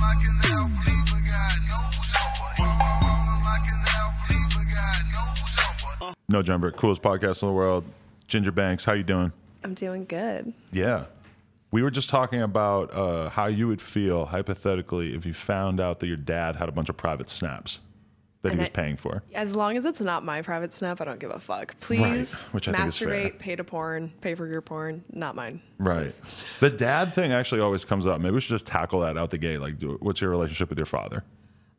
no jumper. Ballin' like an athlete, but got no jumper. No Jumper, coolest podcast in the world. Ginger Banks, how you doing? I'm doing good. Yeah. We were just talking about uh, how you would feel hypothetically if you found out that your dad had a bunch of private snaps that he was I- paying for. As long as it's not my private snap, I don't give a fuck. Please which I think is fair. masturbate, pay to porn, pay for your porn, not mine. Right. The dad thing actually always comes up. Maybe we should just tackle that out the gate. Like, do, what's your relationship with your father?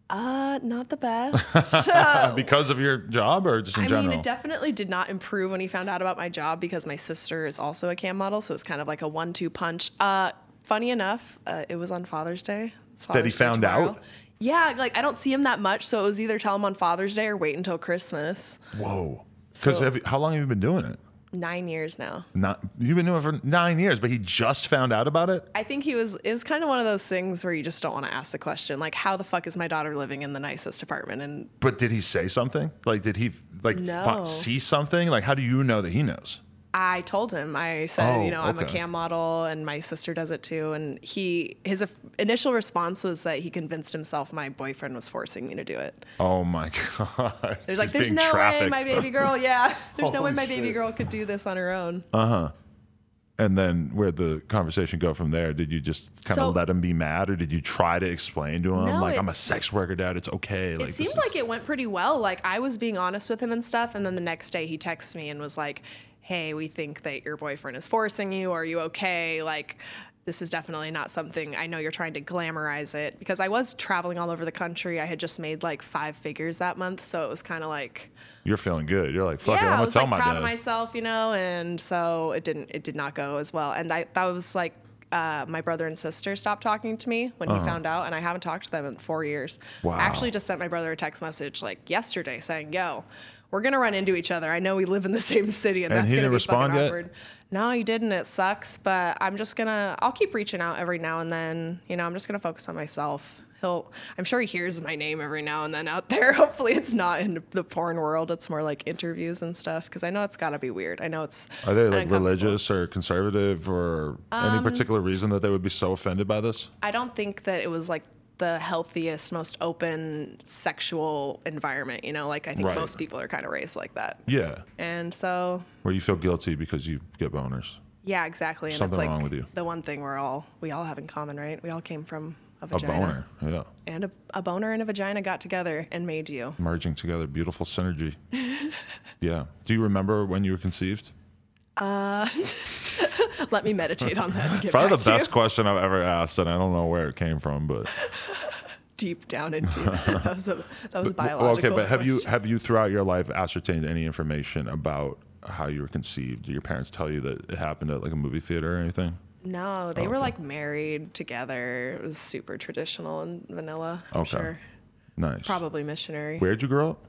Uh, not the best. Uh, Because of your job or just in I general? I mean, it definitely did not improve when he found out about my job because my sister is also a cam model, so it's kind of like a one-two punch. Uh, funny enough, uh, it was on Father's Day. It's That he Day found tomorrow. out? Yeah, like I don't see him that much, so it was either tell him on Father's Day or wait until Christmas. Whoa. Because So- how long have you been doing it? Nine years now. Not you've been doing it for nine years, but he just found out about it. I think he was is kind of one of those things where you just don't want to ask the question, like how the fuck is my daughter living in the nicest apartment? And But did he say something? Like, did he like No. see something? Like, how do you know that he knows? I told him, I said, Oh, you know, I'm a cam model and my sister does it too. And he his initial response was that he convinced himself my boyfriend was forcing me to do it. Oh my god! There's like, He's there's no way my baby girl, yeah, there's no way my baby shit. girl could do this on her own. Uh huh. And then where'd the conversation go from there? Did you just kind So- of let him be mad, or did you try to explain to him No, like I'm a sex worker, dad? It's okay. Like it seemed like is- it went pretty well. Like I was being honest with him and stuff, and then the next day he texts me and was like, "Hey, we think that your boyfriend is forcing you. Are you okay? Like." This is definitely not something I know you're trying to glamorize it because I was traveling all over the country. I had just made like five figures that month, so it was kind of like, You're feeling good. You're like, fuck it, yeah, I'm gonna tell like my proud dad. of myself, you know. And so it didn't, it did not go as well. And I, that was like, uh, my brother and sister stopped talking to me when he found out, and I haven't talked to them in four years. Uh-huh. Wow. I actually just sent my brother a text message like yesterday saying, "Yo, we're gonna run into each other. I know we live in the same city, and, And that's gonna be fucking yet? awkward." No, he didn't. It sucks, but I'm just gonna. I'll keep reaching out every now and then. You know, I'm just gonna focus on myself. He'll. I'm sure he hears my name every now and then out there. Hopefully, it's not in the porn world. It's more like interviews and stuff. Because I know it's gotta be weird. I know it's. Are they like religious or conservative or any Um, particular reason that they would be so offended by this? I don't think that it was like the healthiest, most open sexual environment. You know, like I think Right. most people are kind of raised like that. Yeah, And so where you feel guilty because you get boners. Yeah, exactly. And Something it's like wrong with you. The one thing we're all we all have in common, right? We all came from a vagina. A boner, yeah, And a, a boner and a vagina got together and made you. merging together, beautiful synergy. yeah. Do you remember when you were conceived? Uh, let me meditate on that Probably the best question I've ever asked, and I don't know where it came from, but deep down into that was a that was biological. okay. But have you have you throughout your life ascertained any information about how you were conceived? Did your parents tell you that it happened at like a movie theater or anything? No, they oh, were Okay. like married together. It was super traditional and vanilla. I'm Okay. sure. Nice. Probably missionary. Where'd you grow up?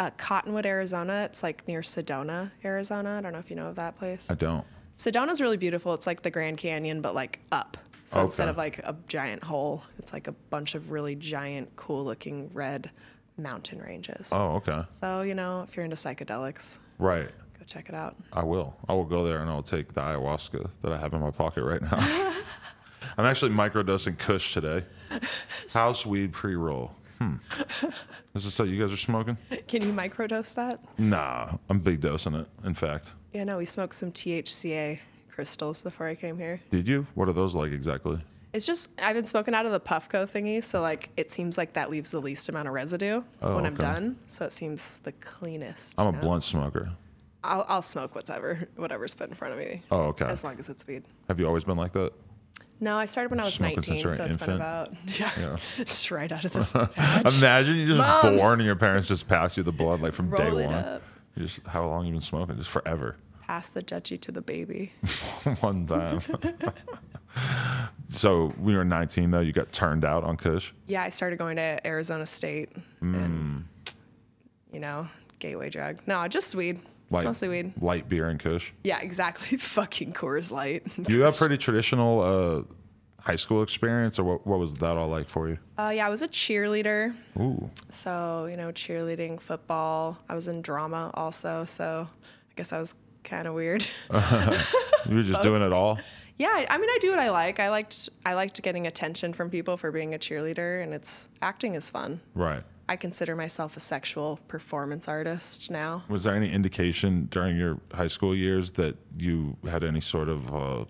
Uh, Cottonwood, Arizona. It's like near Sedona, Arizona. I don't know if you know of that place. I don't. Sedona's really beautiful. It's like the Grand Canyon, but like up. So instead of like a giant hole, it's like a bunch of really giant, cool looking red mountain ranges. Oh, okay. So, you know, if you're into psychedelics, Right. go check it out. I will. I will go there and I'll take the ayahuasca that I have in my pocket right now. I'm actually microdosing Kush today. House weed pre roll. Hmm. Is this what you guys are smoking? Can you microdose that? Nah, I'm big dosing it. In fact, Yeah, no, we smoked some THCA crystals before I came here. did you? What are those like exactly? It's just I've been smoking out of the Puffco thingy, so like it seems like that leaves the least amount of residue Oh, when I'm okay. done. So it seems the cleanest. I'm a know? blunt smoker. I'll, I'll smoke whatever whatever's put in front of me. Oh, okay. As long as it's weed. Have you always been like that? No, I started when I was Smoking 19, so it's been about yeah, Yeah. just right out of the patch. Imagine you just Mom. born and your parents just pass you the blood like from day Roll it one. just how long you been smoking? Just forever. Pass the judgy to the baby. one time. so when you were 19 though, you got turned out on Kush. Yeah, I started going to Arizona State, Mm. and you know, gateway drug. No, just weed. It's mostly weed. light beer and Kush. Yeah, exactly. Fucking Coors Light. You have pretty traditional uh, high school experience, or what, what was that all like for you? Uh, yeah, I was a cheerleader. Ooh, So, you know, cheerleading, football. I was in drama also. So I guess I was kind of weird. you were just doing it all. Yeah, I, I mean, I do what I like. I liked I liked getting attention from people for being a cheerleader, and it's acting is fun. Right. I consider myself a sexual performance artist now. Was there any indication during your high school years that you had any sort of uh,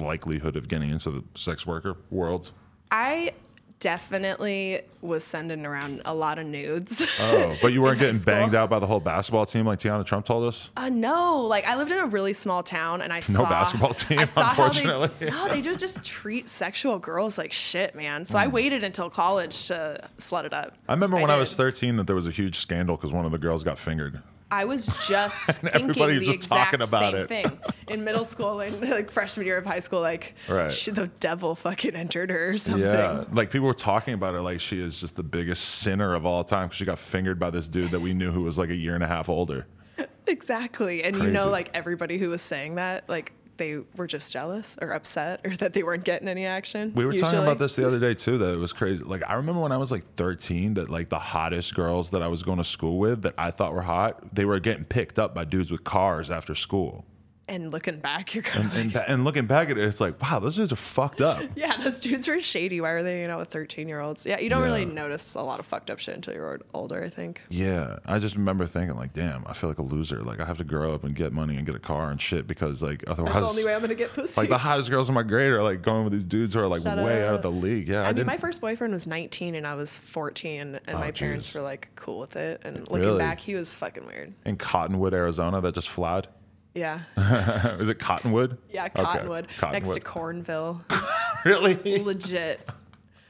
likelihood of getting into the sex worker world? I definitely was sending around a lot of nudes. Oh, but you weren't getting banged out by the whole basketball team like Teanna Trump told us? Uh, no, like I lived in a really small town, and I saw no basketball team, I saw how they- unfortunately. no, they do just treat sexual girls like shit, man. So Mm. I waited until college to slut it up. I remember when I was 13 that there was a huge scandal because one of the girls got fingered. I was just thinking everybody was the just talking exact about same it. thing in middle school and like freshman year of high school. Like, Right. she, the devil fucking entered her or something. Yeah, like people were talking about her like she is just the biggest sinner of all time because she got fingered by this dude that we knew who was like a year and a half older. Exactly. And you know, like everybody who was saying that, like they were just jealous or upset or that they weren't getting any action. We were talking about this the other day too. That it was crazy. Like I remember when I was like 13, that like the hottest girls that I was going to school with that I thought were hot, they were getting picked up by dudes with cars after school. And looking back, you're kind of And ba- and looking back at it, it's like, wow, those dudes are fucked up. yeah, those dudes were shady. Why were they hanging out with 13 year olds? Yeah, you don't really notice a lot of fucked up shit until you're older, I think. Yeah, I just remember thinking like, damn, I feel like a loser. Like I have to grow up and get money and get a car and shit because like otherwise, That's the only way I'm to get pussy. like the hottest girls in my grade are like going with these dudes who are like Shut way out of the league. Yeah, I, I mean, my first boyfriend was 19 and I was 14, and oh, my parents were like cool with it. And looking Really? back, he was fucking weird. in Cottonwood, Arizona, that just flied. Yeah. Is it Cottonwood? Yeah, Okay, Cottonwood, next to Cornville. Really? Legit.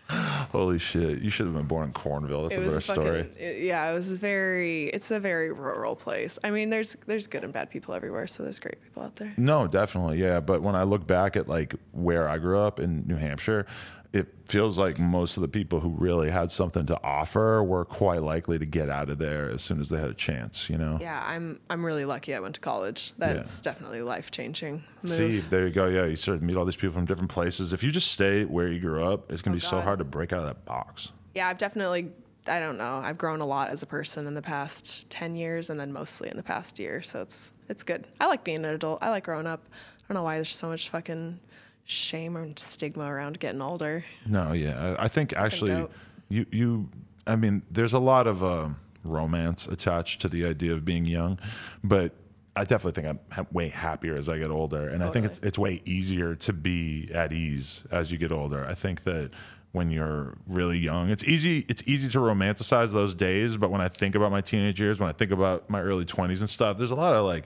Holy shit! You should have been born in Cornville. That's It a was story. it- yeah. It was very. It's a very rural place. I mean, there's there's good and bad people everywhere, so there's great people out there. No, definitely, yeah. But when I look back at like where I grew up in New Hampshire, it feels like most of the people who really had something to offer were quite likely to get out of there as soon as they had a chance. You know. Yeah, I'm I'm really lucky I went to college. That's definitely life changing. See, there you go. Yeah, you start to meet all these people from different places. If you just stay where you grew up, it's gonna be oh, so Oh, hard to break out of that box. Yeah, I've definitely. I don't know. I've grown a lot as a person in the past ten years, and then mostly in the past year. So it's it's good. I like being an adult. I like growing up. I don't know why there's so much fucking shame and stigma around getting older. No, yeah, I I think actually, dope. you you, I mean, there's a lot of um romance attached to the idea of being young, but I definitely think I'm ha- way happier as I get older, and I think it's it's way easier to be at ease as you get older. I think that when you're really young, it's easy it's easy to romanticize those days, but when I think about my teenage years, when I think about my early 20s and stuff, there's a lot of like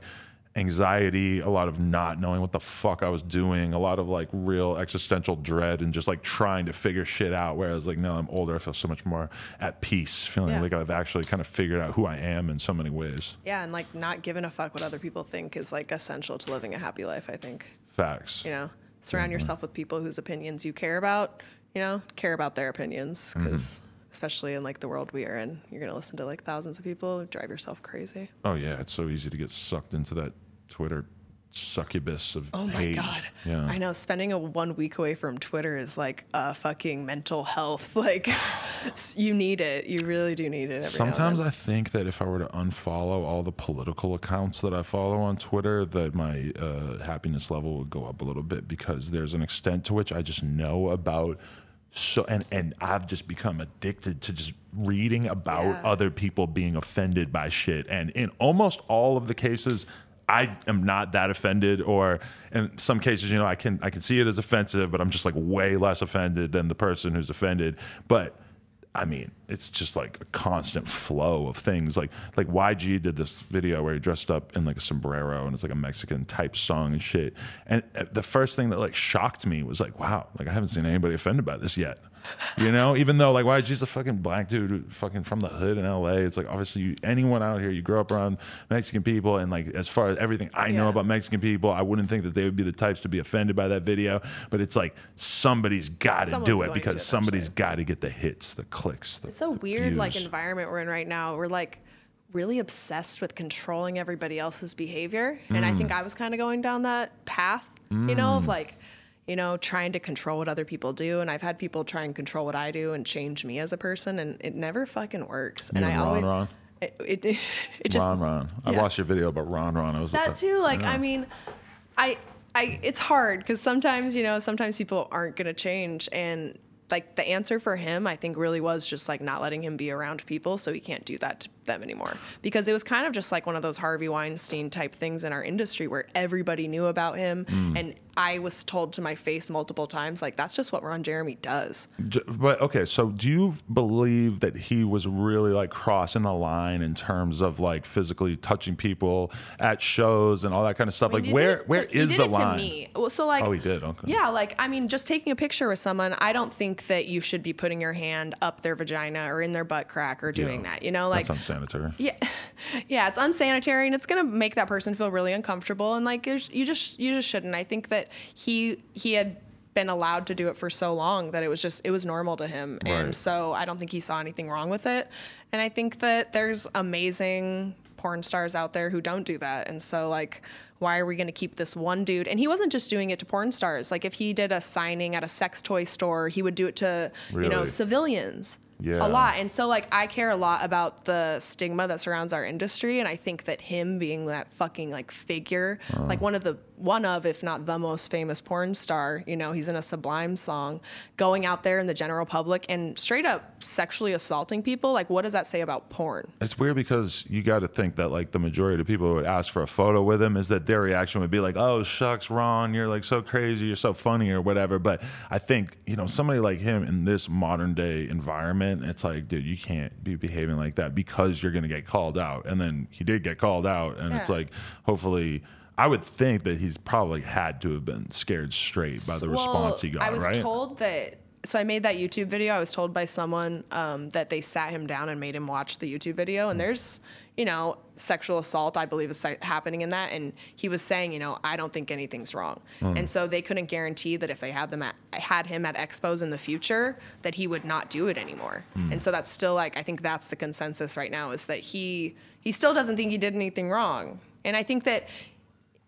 anxiety, a lot of not knowing what the fuck I was doing, a lot of like real existential dread and just like trying to figure shit out. Whereas like now I'm older, I feel so much more at peace, feeling Yeah. like I've actually kind of figured out who I am in so many ways. Yeah, and like not giving a fuck what other people think is like essential to living a happy life. I think. Facts. you know surround mm-hmm. yourself with people whose opinions you care about you know care about their opinions mm-hmm. because especially in like the world we are in you're going to listen to like thousands of people drive yourself crazy Oh yeah, it's so easy to get sucked into that Twitter succubus of oh my hate. god Yeah. i know spending a one week away from twitter is like a fucking mental health like you need it you really do need it every Sometimes I think that if I were to unfollow all the political accounts that I follow on Twitter, that my uh, happiness level would go up a little bit because there's an extent to which I just know about. So and and I've just become addicted to just reading about Yeah. other people being offended by shit, and in almost all of the cases. I am not that offended, or in some cases, you know, I can I can see it as offensive, but I'm just like way less offended than the person who's offended. But I mean, it's just like a constant flow of things. Like like YG did this video where he dressed up in like a sombrero and it's like a Mexican type song and shit. And uh, the first thing that like shocked me was like, wow, like I haven't seen anybody offended by this yet. You know, even though like YG's a fucking black dude, fucking from the hood in LA. It's like obviously you, anyone out here, you grow up around Mexican people, and like as far as everything I know Yeah. about Mexican people, I wouldn't think that they would be the types to be offended by that video. But it's like somebody's got to do it to because somebody's got to get the hits, the clicks. The, It's so weird, like environment we're in right now. We're like really obsessed with controlling everybody else's behavior, and I Mm. think I was kind of going down that path, you know, of like, you know, trying to control what other people do. And I've had people try and control what I do and change me as a person, and it never fucking works. And You I Ron always, Ron? It, it, it just Ron Ron. I yeah. watched your video about Ron Ron. I was that like, too. Like, I mean, I I it's hard because sometimes you know sometimes people aren't gonna change and like the answer for him I think really was just like not letting him be around people so he can't do that to them anymore because it was kind of just like one of those Harvey Weinstein type things in our industry where everybody knew about him hmm. and I was told to my face multiple times like that's just what Ron Jeremy does. But okay, so do you believe that he was really like crossing the line in terms of like physically touching people at shows and all that kind of stuff? He Like did where to- where he is did the it line? To me. Well, so like Oh, he did. Okay. Yeah, like I mean, just taking a picture with someone, I don't think that you should be putting your hand up their vagina or in their butt crack or doing Yeah. that. You know, like That's unsanitary. yeah, yeah, it's unsanitary and it's gonna make that person feel really uncomfortable. And like, you just you just shouldn't. I think that he he had been allowed to do it for so long that it was just it was normal to him, Right. and so I don't think he saw anything wrong with it. And I think that there's amazing porn stars out there who don't do that, and so like. Why are we going to keep this one dude? And he wasn't just doing it to porn stars. Like if he did a signing at a sex toy store, he would do it to you know civilians Yeah. a lot. And so like I care a lot about the stigma that surrounds our industry and I think that him being that fucking like figure, uh-huh. like one of the one of if not the most famous porn star, you know, he's in a Sublime song, going out there in the general public and straight up sexually assaulting people, like what does that say about porn? It's weird because you got to think that like the majority of people who would ask for a photo with him is that their reaction would be like, "Oh shucks, Ron, you're like so crazy, you're so funny or whatever." But I think you know somebody like him in this modern day environment, it's like, dude, you can't be behaving like that because you're gonna get called out. And then he did get called out, and it's like, hopefully. I would think that he's probably had to have been scared straight by the response he got, I was right? told that. So I made that YouTube video. I was told by someone um, that they sat him down and made him watch the YouTube video. Hmm. And there's, you know, sexual assault. I believe is happening in that. And he was saying, you know, I don't think anything's wrong. Hmm. And so they couldn't guarantee that if they had them at, had him at expos in the future, that he would not do it anymore. Hmm. And so that's still like I think that's the consensus right now is that he he still doesn't think he did anything wrong. And I think that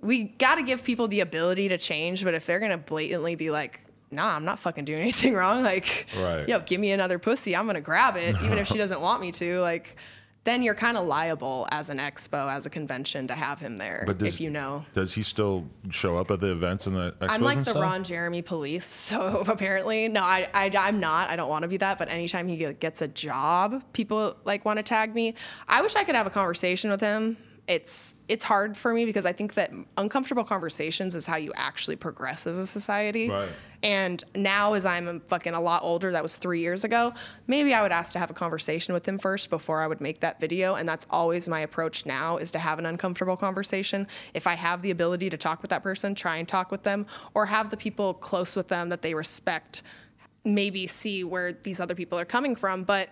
we got to give people the ability to change, but if they're gonna blatantly be like, "Nah, I'm not fucking doing anything wrong," like, Right. yo, give me another pussy, I'm gonna grab it, even if she doesn't want me to, like. Then you're kind of liable as an expo, as a convention, to have him there But does- if you know. Does he still show up at the events and the expos I'm like the stuff? Ron Jeremy police, so apparently, no, I, I, I'm not. I don't want to be that. But anytime he gets a job, people like want to tag me. I wish I could have a conversation with him. It's it's hard for me because I think that uncomfortable conversations is how you actually progress as a society. Right. And now, as I'm fucking a lot older, that was three years ago, maybe I would ask to have a conversation with them first before I would make that video. And that's always my approach now is to have an uncomfortable conversation. If I have the ability to talk with that person, try and talk with them, or have the people close with them that they respect maybe see where these other people are coming from. But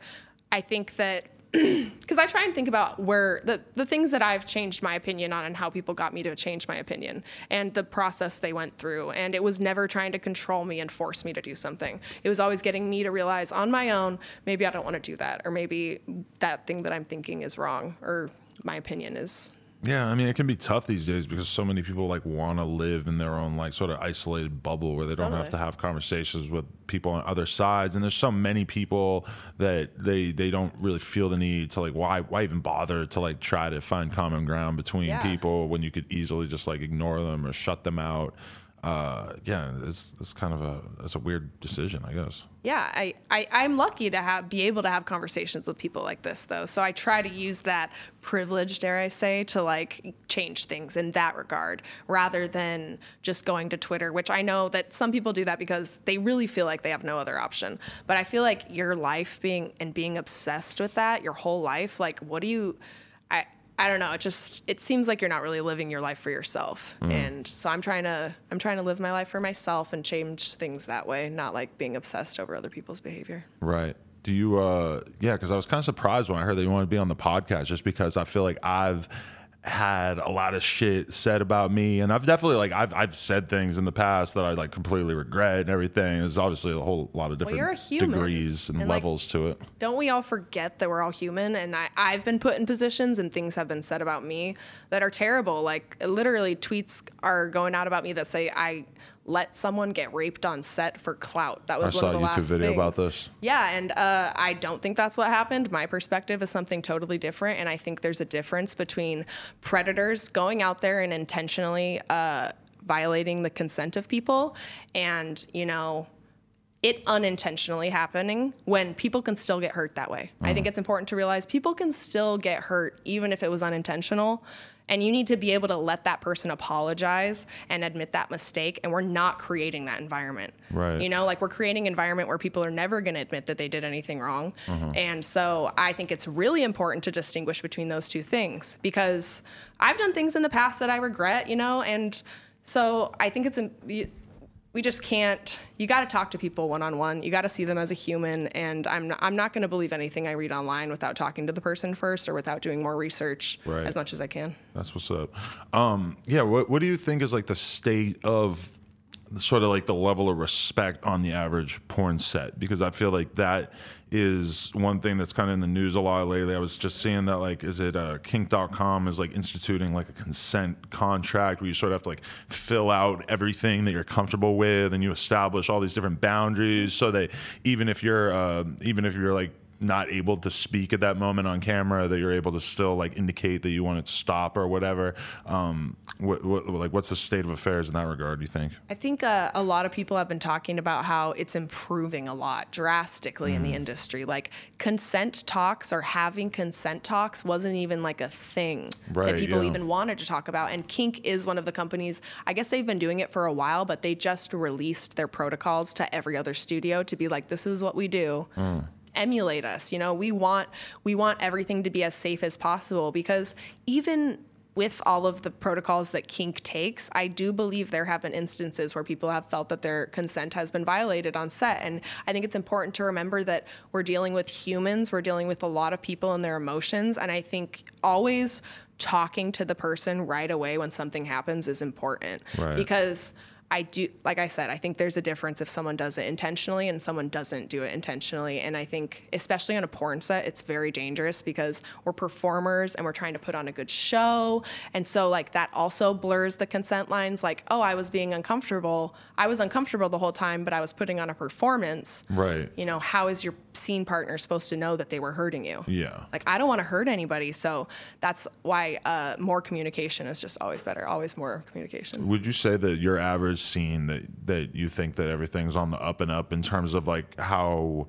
I think that because I try and think about where the, the things that I've changed my opinion on and how people got me to change my opinion and the process they went through. And it was never trying to control me and force me to do something. It was always getting me to realize on my own, maybe I don't want to do that, or maybe that thing that I'm thinking is wrong, or my opinion is. Yeah, I mean it can be tough these days because so many people like want to live in their own like sort of isolated bubble where they don't have to have conversations with people on other sides. And there's so many people that they they don't really feel the need to like why why even bother to like try to find common ground between Yeah. people when you could easily just like ignore them or shut them out. Uh, yeah, it's it's kind of a it's a weird decision, I guess. yeah I, I i'm lucky to have be able to have conversations with people like this though so i try to use that privilege dare i say to like change things in that regard rather than just going to twitter which i know that some people do that because they really feel like they have no other option but i feel like your life being and being obsessed with that your whole life like what do you i I don't know. It just it seems like you're not really living your life for yourself, and so I'm trying to I'm trying to live my life for myself and change things that way, not like being obsessed over other people's behavior. Right. Do you, uh, yeah, because I was kind of surprised when I heard that you wanted to be on the podcast just because I feel like I've had a lot of shit said about me and I've definitely like I've I've said things in the past that I like completely regret and everything. There's obviously a whole lot of different human. degrees and, And, like, levels to it. Don't we all forget that we're all human? And I, I've been put in positions and things have been said about me that are terrible. Like literally, tweets are going out about me that say I let someone get raped on set for clout. That I was one saw of a the YouTube last video about this. Yeah, and uh, I don't think that's what happened. My perspective is something totally different, and I think there's a difference between predators going out there and intentionally uh, violating the consent of people and you know it unintentionally happening when people can still get hurt that way. I think mm. it's important to realize people can still get hurt even if it was unintentional. And you need to be able to let that person apologize and admit that mistake. And we're not creating that environment. Right. You know, like we're creating an environment where people are never going to admit that they did anything wrong. Mm-hmm. And so I think it's really important to distinguish between those two things because I've done things in the past that I regret, you know, and so I think it's, we just can't you got to talk to people one on one you got to see them as a human and i'm not, i'm not going to believe anything i read online without talking to the person first or without doing more research Right. as much as i can That's what's up. Um, yeah, what what do you think is like the state of sort of like the level of respect on the average porn set? Because I feel like that is one thing that's kind of in the news a lot lately. I was just seeing that like is it uh, kink.com is like instituting like a consent contract where you sort of have to like fill out everything that you're comfortable with and you establish all these different boundaries so that even if you're uh, even if you're like not able to speak at that moment on camera that you're able to still like indicate that you want it to stop or whatever um what, what like what's the state of affairs in that regard do you think I think uh, a lot of people have been talking about how it's improving a lot drastically Mm. in the industry. Like consent talks or having consent talks wasn't even like a thing Right, that people yeah. even wanted to talk about. And Kink is one of the companies, I guess they've been doing it for a while, but they just released their protocols to every other studio to be like, this is what we do. Mm. Emulate us. You know, we want we want everything to be as safe as possible because even with all of the protocols that kink takes i do believe there have been instances where people have felt that their consent has been violated on set and i think it's important to remember that we're dealing with humans we're dealing with a lot of people and their emotions and i think always talking to the person right away when something happens is important Right. because I do, like I said, I think there's a difference if someone does it intentionally and someone doesn't do it intentionally. And I think, especially on a porn set, it's very dangerous because we're performers and we're trying to put on a good show. And so, like, that also blurs the consent lines. Like, oh, I was being uncomfortable. I was uncomfortable the whole time, but I was putting on a performance. right You know, how is your scene partner supposed to know that they were hurting you? yeah Like, I don't want to hurt anybody. So that's why uh, more communication is just always better, always more communication. would you say that your average scene that that you think that everything's on the up and up in terms of like how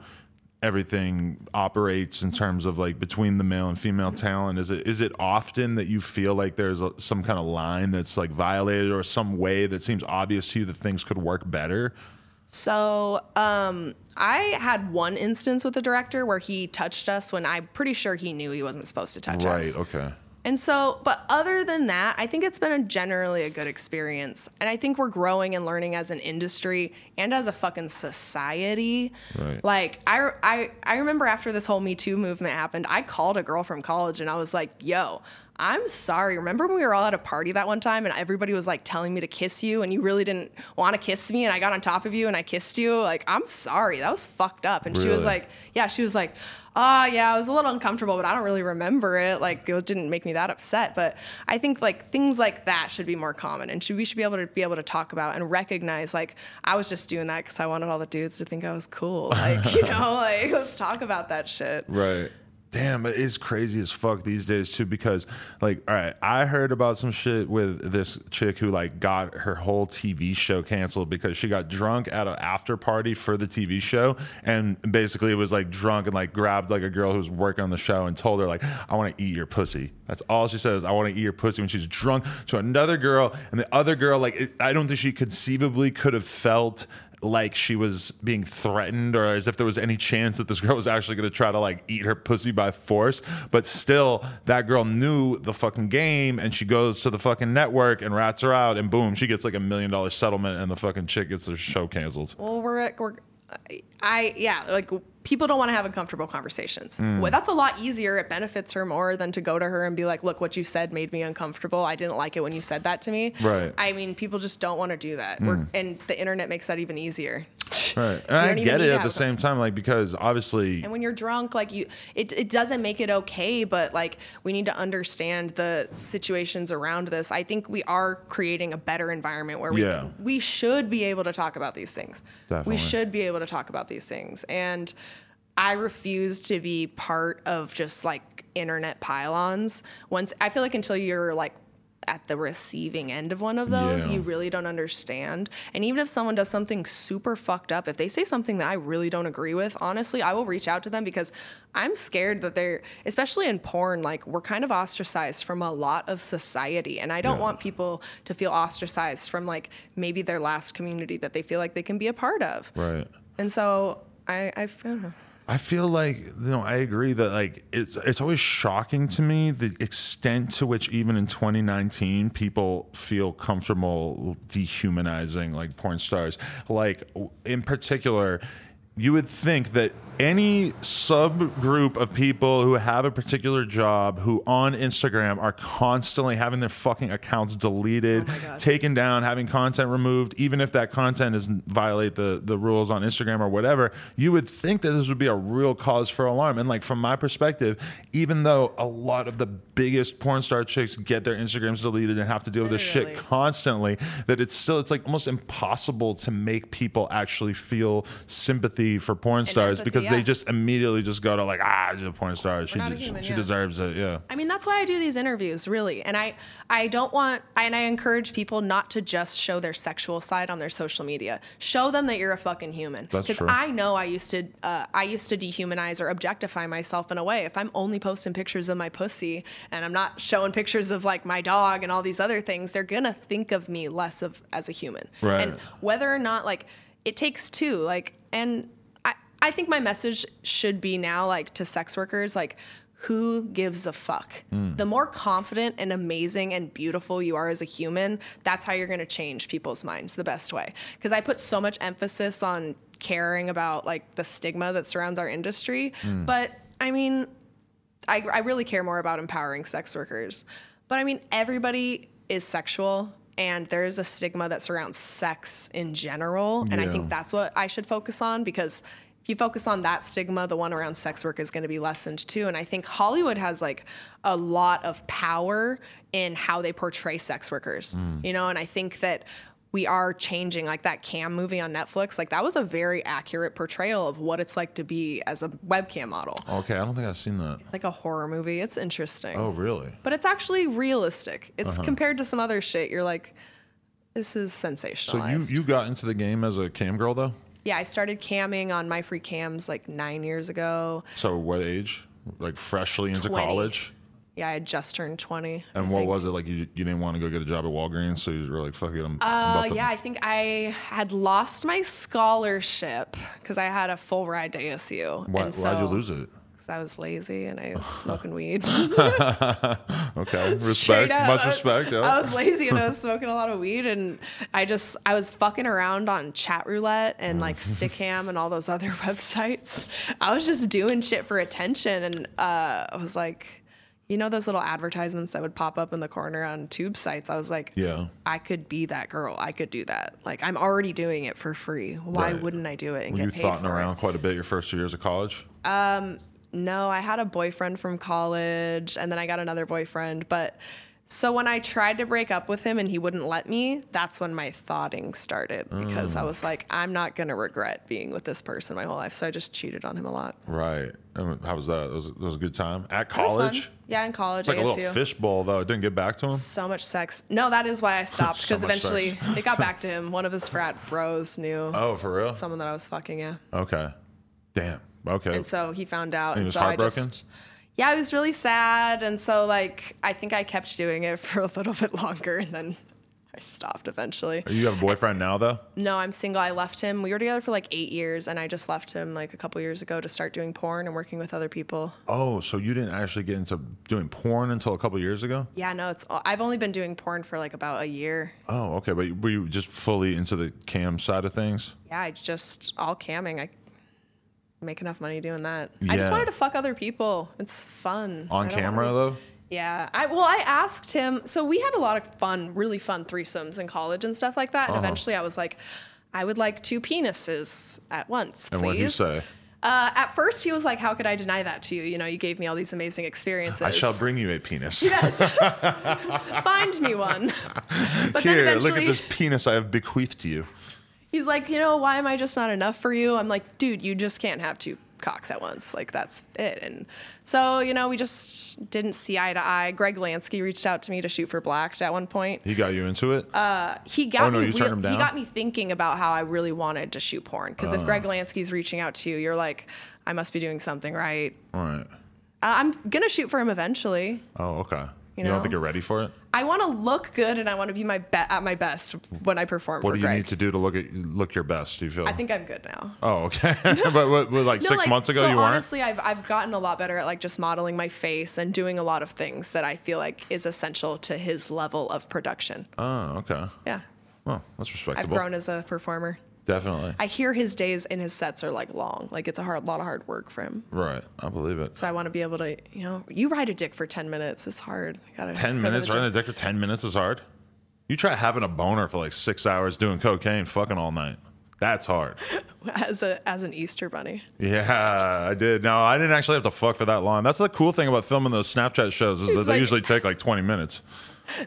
everything operates in terms of like between the male and female talent is it is it often that you feel like there's a, some kind of line that's like violated or some way that seems obvious to you that things could work better So um, I had one instance with the director where he touched us when I'm pretty sure he knew he wasn't supposed to touch right us. Right. Okay And so, but other than that, I think it's been a generally a good experience. And I think we're growing and learning as an industry and as a fucking society. Right. Like, I, I, I remember after this whole Me Too movement happened, I called a girl from college and I was like, yo, I'm sorry. Remember when we were all at a party that one time and everybody was like telling me to kiss you and you really didn't want to kiss me and I got on top of you and I kissed you? Like, I'm sorry. That was fucked up. And she was like, yeah, she was like, ah, yeah, I was a little uncomfortable, but I don't really remember it. Like, it didn't make me that upset. But I think like things like that should be more common, and should we should be able to be able to talk about and recognize like I was just doing that because I wanted all the dudes to think I was cool. Like, you know, like let's talk about that shit. Right. Damn, it is crazy as fuck these days too. Because, like, all right, I heard about some shit with this chick who like got her whole TV show canceled because she got drunk at an after party for the TV show, and basically was like drunk and like grabbed like a girl who was working on the show and told her like, "I want to eat your pussy." That's all she says. I want to eat your pussy when she's drunk to another girl, and the other girl like, it, I don't think she conceivably could have felt like she was being threatened or as if there was any chance that this girl was actually going to try to like eat her pussy by force. But still that girl knew the fucking game and she goes to the fucking network and rats her out and boom she gets like a million dollar settlement and the fucking chick gets her show canceled. Well, we're we're I yeah, like people don't want to have uncomfortable conversations. Mm. Well, that's a lot easier. It benefits her more than to go to her and be like, "Look, what you said made me uncomfortable. I didn't like it when you said that to me." Right. I mean, people just don't want to do that. We're, and the internet makes that even easier. right and i get it at the same time like because obviously And when you're drunk, like you, it, it doesn't make it okay, but like we need to understand the situations around this. I think we are creating a better environment where we, Yeah. we should be able to talk about these things. Definitely. We should be able to talk about these things. And I refuse to be part of just like internet pylons. Once I feel like until you're like at the receiving end of one of those, Yeah. you really don't understand. And even if someone does something super fucked up, if they say something that I really don't agree with, honestly, I will reach out to them because I'm scared that they're, especially in porn, like we're kind of ostracized from a lot of society. And I don't Yeah. want people to feel ostracized from like maybe their last community that they feel like they can be a part of. Right. And so I, I, I don't know. I feel like you know I agree that like it's it's always shocking to me the extent to which even in 2019 people feel comfortable dehumanizing like porn stars. Like in particular, you would think that any subgroup of people who have a particular job who on Instagram are constantly having their fucking accounts deleted, Oh taken down, having content removed, even if that content is violate the the rules on Instagram or whatever, you would think that this would be a real cause for alarm. And like from my perspective, even though a lot of the biggest porn star chicks get their Instagrams deleted and have to deal with this shit constantly, that it's still it's like almost impossible to make people actually feel sympathy for porn stars empathy, because they just immediately just go to like ah she's a porn star she des- human, she yeah. deserves it yeah I mean, that's why I do these interviews, really. And I, I don't want, and I encourage people not to just show their sexual side on their social media. Show them that you're a fucking human. Because. I know I used to, uh, I used to dehumanize or objectify myself in a way. If I'm only posting pictures of my pussy and I'm not showing pictures of like my dog and all these other things, they're gonna think of me less of as a human. Right. And whether or not like it takes two, like, and I, think my message should be now like to sex workers, like who gives a fuck? Hmm. The more confident and amazing and beautiful you are as a human, that's how you're going to change people's minds the best way. Because I put so much emphasis on caring about like the stigma that surrounds our industry. Hmm. But I mean, I, I really care more about empowering sex workers. But I mean, everybody is sexual, and there's a stigma that surrounds sex in general. And I think that's what I should focus on because you focus on that stigma, the one around sex work is going to be lessened too. And I think Hollywood has like a lot of power in how they portray sex workers, you know, and I think that we are changing like that cam movie on netflix like that was a very accurate portrayal of what it's like to be as a webcam model okay i don't think i've seen that it's like a horror movie. It's interesting. oh really But it's actually realistic. It's Uh-huh. compared to some other shit. You're like, this is sensational so you you got into the game as a cam girl though yeah, I started camming on MyFreeCams like nine years ago. so what age like freshly into 20. college Yeah, I had just turned 20. and I what think. was it like you, you didn't want to go get a job at walgreens so you were like fuck it i'm, I'm Uh, to yeah, I think I had lost my scholarship because I had a full ride to ASU. why, and so, why'd you lose it 'cause I was lazy and I was smoking weed. okay respect up. much respect yeah. I was lazy and I was smoking a lot of weed and I just I was fucking around on chat roulette and like Stickam and all those other websites. I was just doing shit for attention and uh, I was like, you know those little advertisements that would pop up in the corner on tube sites. I was like, Yeah. I could be that girl. I could do that. Like I'm already doing it for free. Why Right. wouldn't I do it and were you get paid thoughting around it? quite a bit your first two years of college No, I had a boyfriend from college and then I got another boyfriend. But so when I tried to break up with him and he wouldn't let me, that's when my thoughting started because Mm. I was like, I'm not going to regret being with this person my whole life. So I just cheated on him a lot. right and how was that it was, it was a good time at It was fun. college Yeah, in college, it's like a little fishbowl though it didn't get back to him So much sex. No, that is why I stopped because much eventually it got back to him. One of his frat bros knew oh for real someone that I was fucking, yeah. okay damn okay And so he found out. And, was so I just, yeah, I was really sad. And so, like, I think I kept doing it for a little bit longer and then I stopped eventually. you have a boyfriend now though No, I'm single. I left him. We were together for like eight years and I just left him like a couple years ago to start doing porn and working with other people. Oh, so you didn't actually get into doing porn until a couple years ago? Yeah, no, it's, I've only been doing porn for like about a year. Oh, okay. But were you just fully into the cam side of things? Yeah, I just, all camming. I make enough money doing that. I just wanted to fuck other people. It's fun. On camera wanna- though? Yeah. I well, I asked him. So we had a lot of fun, really fun threesomes in college and stuff like that. And Uh-huh. eventually, I was like, I would like two penises at once, please. And what did you say? Uh, at first, he was like, "How could I deny that to you? You know, you gave me all these amazing experiences. I shall bring you a penis. Yes. Find me one." But Here, look at this penis I have bequeathed to you. He's like, "You know, why am I just not enough for you?" I'm like, "Dude, you just can't have two cocks at once. Like that's it. And so, you know, we just didn't see eye to eye. Greg Lansky reached out to me to shoot for Blacked at one point. He got you into it. He got Oh, no, me you turned him down? he got me thinking about how I really wanted to shoot porn. Because if Uh. Greg Lansky's reaching out to you, you're like, I must be doing something right. All right. Uh, I'm gonna shoot for him eventually. Oh, okay. You, know? don't think you're ready for it? I want to look good and I want to be my be- at my best when I perform What do you Greg. need to do to look at look your best? Do you feel? I think I'm good now. Oh, okay. but what, what, like No, six like, months ago, so you weren't. honestly, I've I've gotten a lot better at like just modeling my face and doing a lot of things that I feel like is essential to his level of production. Oh, okay. Yeah, Well, that's respectable. I've grown as a performer. Definitely. I hear his days and his sets are like long. Like it's a hard, lot of hard work for him. right. I believe it. So I want to be able to, you know, you ride a dick for 10 minutes. It's hard. You gotta Ten minutes the running a dick for ten minutes is hard. You try having a boner for like six hours doing cocaine, fucking all night. That's hard. as a as an Easter bunny. Yeah, I did. No, I didn't actually have to fuck for that long. That's the cool thing about filming those Snapchat shows is that It's they like- usually take like twenty minutes.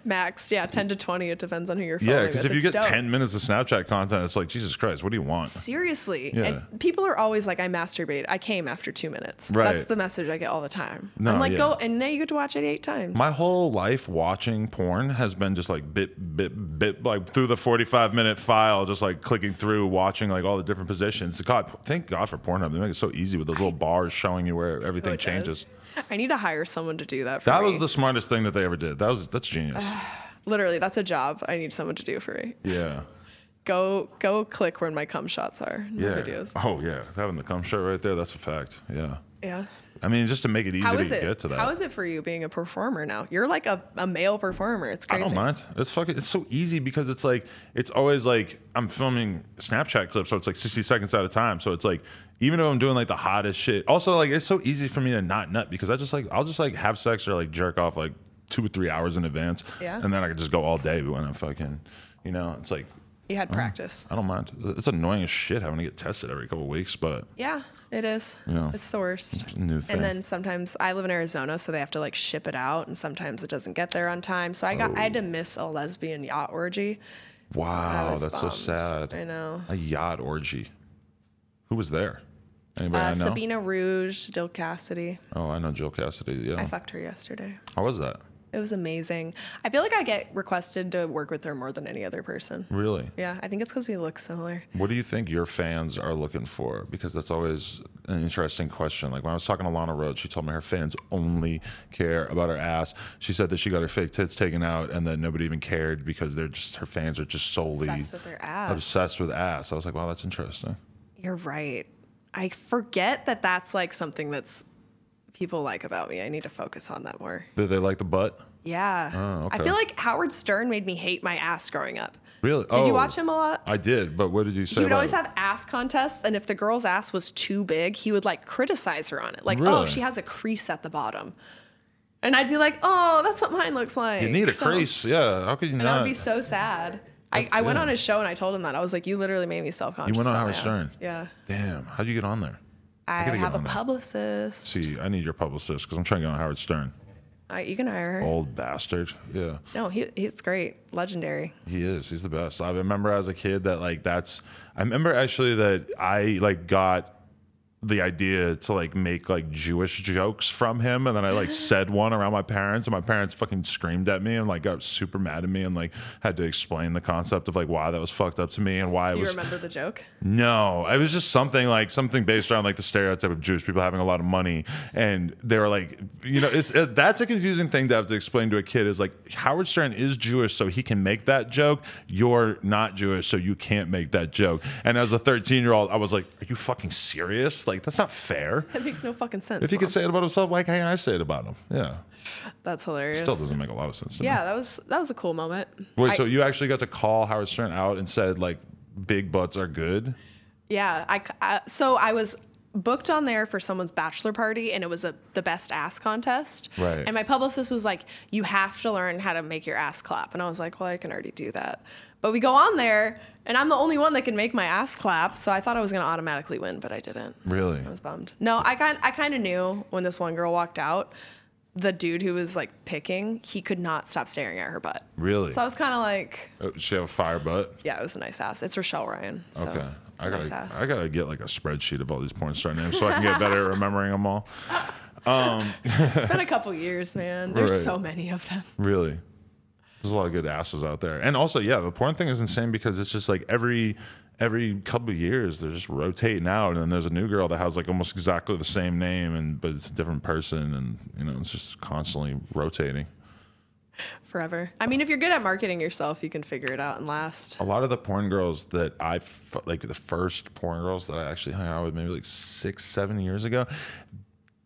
Max, yeah, 10 to 20. It depends on who you're filming Yeah, because if you get dope. ten minutes of Snapchat content, it's like Jesus Christ, what do you want? Seriously. Yeah. And people are always like, I masturbate. I came after two minutes. Right. That's the message I get all the time. No, I'm like, yeah. go, and now you get to watch it eight times. My whole life watching porn has been just like bit, bit, bit, like through the 45 minute file, just like clicking through, watching like all the different positions. God, thank God for Pornhub. They make it so easy with those little bars showing you where Oh, everything it does. I need to hire someone to do that for That me. was the smartest thing that they ever did. That was that's genius. Literally, that's a job I need someone to do for me. yeah. Go go click where my cum shots are in my Yeah. videos. Oh yeah. Having the cum shot right there, that's a fact. Yeah. Yeah. I mean, just to make it easy to it? get to that. How is it for you being a performer now? You're like a, a male performer. It's crazy. I don't mind. It's fucking. It's so easy because it's like it's always like I'm filming Snapchat clips, so it's like 60 seconds at a time. So it's like even though I'm doing like the hottest shit, also like it's so easy for me to not nut because I just like I'll just like have sex or like jerk off like two or three hours in advance, Yeah. and then I can just go all day when I'm fucking, you know, it's like You had practice. I don't mind. It's annoying as shit having to get tested every couple weeks, but Yeah, it is. Yeah. It's the worst. a new thing. And then sometimes I live in Arizona, so they have to like ship it out, and sometimes it doesn't get there on time. So I got I had to oh. miss a lesbian yacht orgy. Wow, that's bummed. so sad. I know. A yacht orgy. Who was there? Anybody Uh, I know? Sabina Rouge, Jill Kassidy. Oh, I know Jill Kassidy. Yeah. I fucked her yesterday. How was that? It was amazing. I feel like I get requested to work with her more than any other person. Really? Yeah, I think it's because we look similar. What do you think your fans are looking for? Because that's always an interesting question. Like when I was talking to Lana Rhoades, she told me her fans only care about her ass. She said that she got her fake tits taken out and that nobody even cared because they're just her fans are just solely Obsessed with their ass. obsessed with ass. I was like, wow, that's interesting. You're right. I forget that that's like something that's people like about me. I need to focus on that more. Did they like the butt? Yeah. Oh, okay. I feel like Howard Stern made me hate my ass growing up. Really? Did you oh, watch him a lot? I did, but what did you say? He would always it? have ass contests, and if the girl's ass was too big, he would like criticize her on it. Like, oh, she has a crease at the bottom. And I'd be like, oh, that's what mine looks like. You need a So- crease. Yeah. How could you not? And not? I would be so sad. I, I went on his show and I told him that. I was like, you literally made me self conscious. You went on Howard. Stern? Yeah. Damn. How'd you get on there? I, gotta have a publicist. See, I need your publicist because I'm trying to get on Howard Stern. I, you can hire her. Old bastard. Yeah. No, he, he's great. Legendary. He is. He's the best. I remember as a kid that like that's. I remember actually that I like got the idea to like make like Jewish jokes from him, and then I like said one around my parents, and my parents fucking screamed at me and like got super mad at me and like had to explain the concept of like why that was fucked up to me and why it was Do you remember the joke? No, it was just something like something based around like the stereotype of Jewish people having a lot of money, and they were like, you know, it's it, that's a confusing thing to have to explain to a kid. Is like Howard Stern is Jewish, so he can make that joke. You're not Jewish, so you can't make that joke. And as a 13 year old, I was like, are you fucking serious? Like that's not fair. That makes no fucking sense. If he Mom. can say it about himself, why can't I say it about him? Yeah, That's hilarious. still doesn't make a lot of sense to me. Yeah, that was that was a cool moment. Wait, I- so you actually got to call Howard Stern out and said like big butts are good? Yeah, I, I so I was booked on there for someone's bachelor party, and it was a the best ass contest. Right. And my publicist was like, "You have to learn how to make your ass clap," and I was like, "Well, I can already do that." But we go on there, and I'm the only one that can make my ass clap, so I thought I was gonna automatically win, but I didn't. Really? I was bummed. No, I kind I kind of knew when this one girl walked out. The dude who was like picking, he could not stop staring at her butt. Really? So I was kind of like, Oh, she have a fire butt? yeah, it was a nice ass. It's Rochelle Ryan. So Okay. it's I gotta, ass. I gotta get like a spreadsheet of all these porn star names so I can get better at remembering them all. Um, It's been a couple years, man. There's Right. so many of them. Really. There's a lot of good asses out there. And also, yeah, the porn thing is insane because it's just like every every couple of years they're just rotating out and then there's a new girl that has like almost exactly the same name and but it's a different person and you know, it's just constantly rotating. Forever. I mean, if you're good at marketing yourself, you can figure it out and last. A lot of the porn girls that I like the first porn girls that I actually hung out with maybe like 6 7 years ago,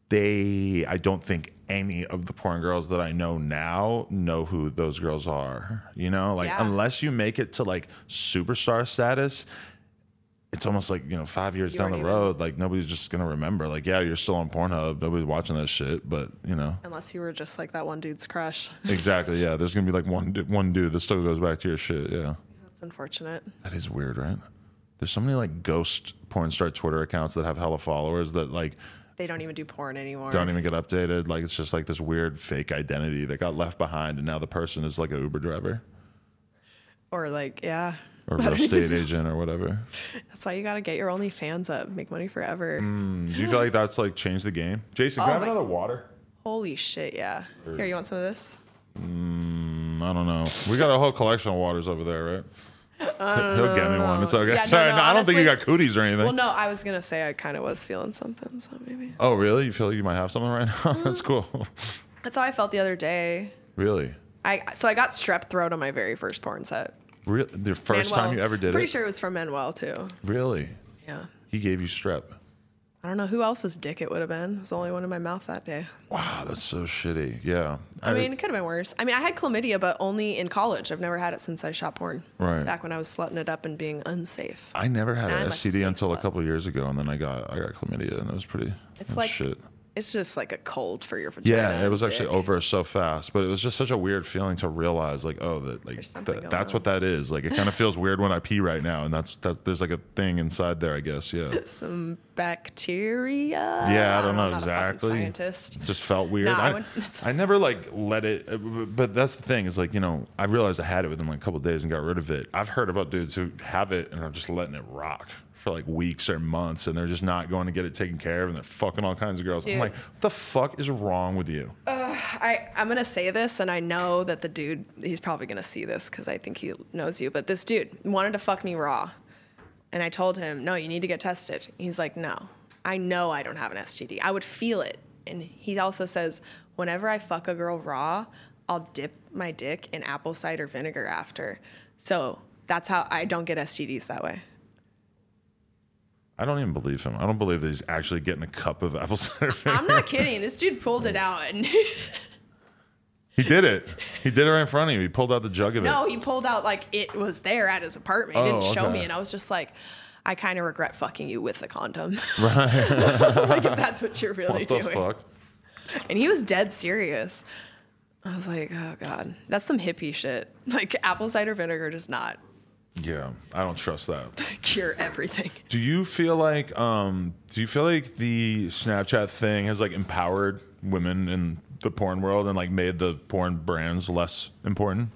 they I don't think any of the porn girls that I know now know who those girls are. You know, like Yeah. unless you make it to like superstar status, it's almost like, you know, 5 years You down the even- road like nobody's just to remember. Like yeah, you're still on Pornhub, nobody's watching that shit, but, you know. Unless you were just like that one dude's crush. Exactly, yeah. There's to be like one one dude that still goes back to your shit, yeah. That's unfortunate. That is weird, right? There's so many like ghost porn star Twitter accounts that have hella followers that like They don't even do porn anymore. don't even get updated. Like it's just like this weird fake identity that got left behind, and now the person is like a Uber driver Or like, yeah. or real estate agent or whatever. That's why you gotta get your OnlyFans up. Make money forever. Mm, Do you feel like that's like changed the game? Jason, can I Oh have my- another water? Holy shit, yeah. Here, you want some of this? Mm, I don't know. We got a whole collection of waters over there, right? He'll get me one. It's oh, okay. Yeah, no, Sorry, no, no, I don't think you got cooties or anything. Well, no, I was gonna say I kind of was feeling something, so maybe. oh, really? You feel like you might have something right now? that's mm. cool. That's how I felt the other day. really? I so I got strep throat on my very first porn set. Real? The first time you ever did it? Pretty it? sure it was from Manuel too. Really? Yeah. He gave you strep. I don't know who else's dick it would have been. It was the only one in my mouth that day. Wow, that's so shitty. Yeah. I mean, it could have been worse. I mean, I had chlamydia, but only in college. I've never had it since I shot porn. Right. Back when I was slutting it up and being unsafe. I never had I'm an a STD sick until a slut. couple years ago, and then I got I got chlamydia, and it was pretty. It's like shit. It's just like a cold for your vagina. Yeah, it was actually dick. over so fast, but it was just such a weird feeling to realize, like, oh, that like There's something that, going that's on. what that is. Like, it kind of feels weird when I pee right now, and that's that's there's like a thing inside there, I guess. Yeah, Some bacteria. yeah, I don't know I'm not a exactly. scientist. Just felt weird. No, I I, I never like let it, uh, but that's the thing is like you know I realized I had it within like a couple days and got rid of it. I've heard about dudes who have it and are just letting it rock for like weeks or months, and they're just not going to get it taken care of, and they're fucking all kinds of girls. I'm like, what the fuck is wrong with you? I, I'm gonna say this, and I know that the dude, he's probably gonna see this because I think he knows you. But this dude wanted to fuck me raw, and I told him, no, you need to get tested. He's like, no, I know I don't have an STD. I would feel it, and he also says, whenever I fuck a girl raw, I'll dip my dick in apple cider vinegar after. So that's how I don't get STDs that way. I don't even believe him. I don't believe that he's actually getting a cup of apple cider vinegar. I'm not kidding. This dude pulled it out, and He did it. He did it right in front of you. He pulled out the jug of it. No, he pulled out like it was there at his apartment. He Oh, didn't show okay. me, and I was just like, I kind of regret fucking you with a condom. Right. like if that's what you're really what the doing. fuck? And he was dead serious. I was like, oh god, that's some hippie shit. Like apple cider vinegar does not Yeah, I don't trust that. cure everything. Do you feel like um do you feel like the Snapchat thing has like empowered women in the porn world and like made the porn brands less important?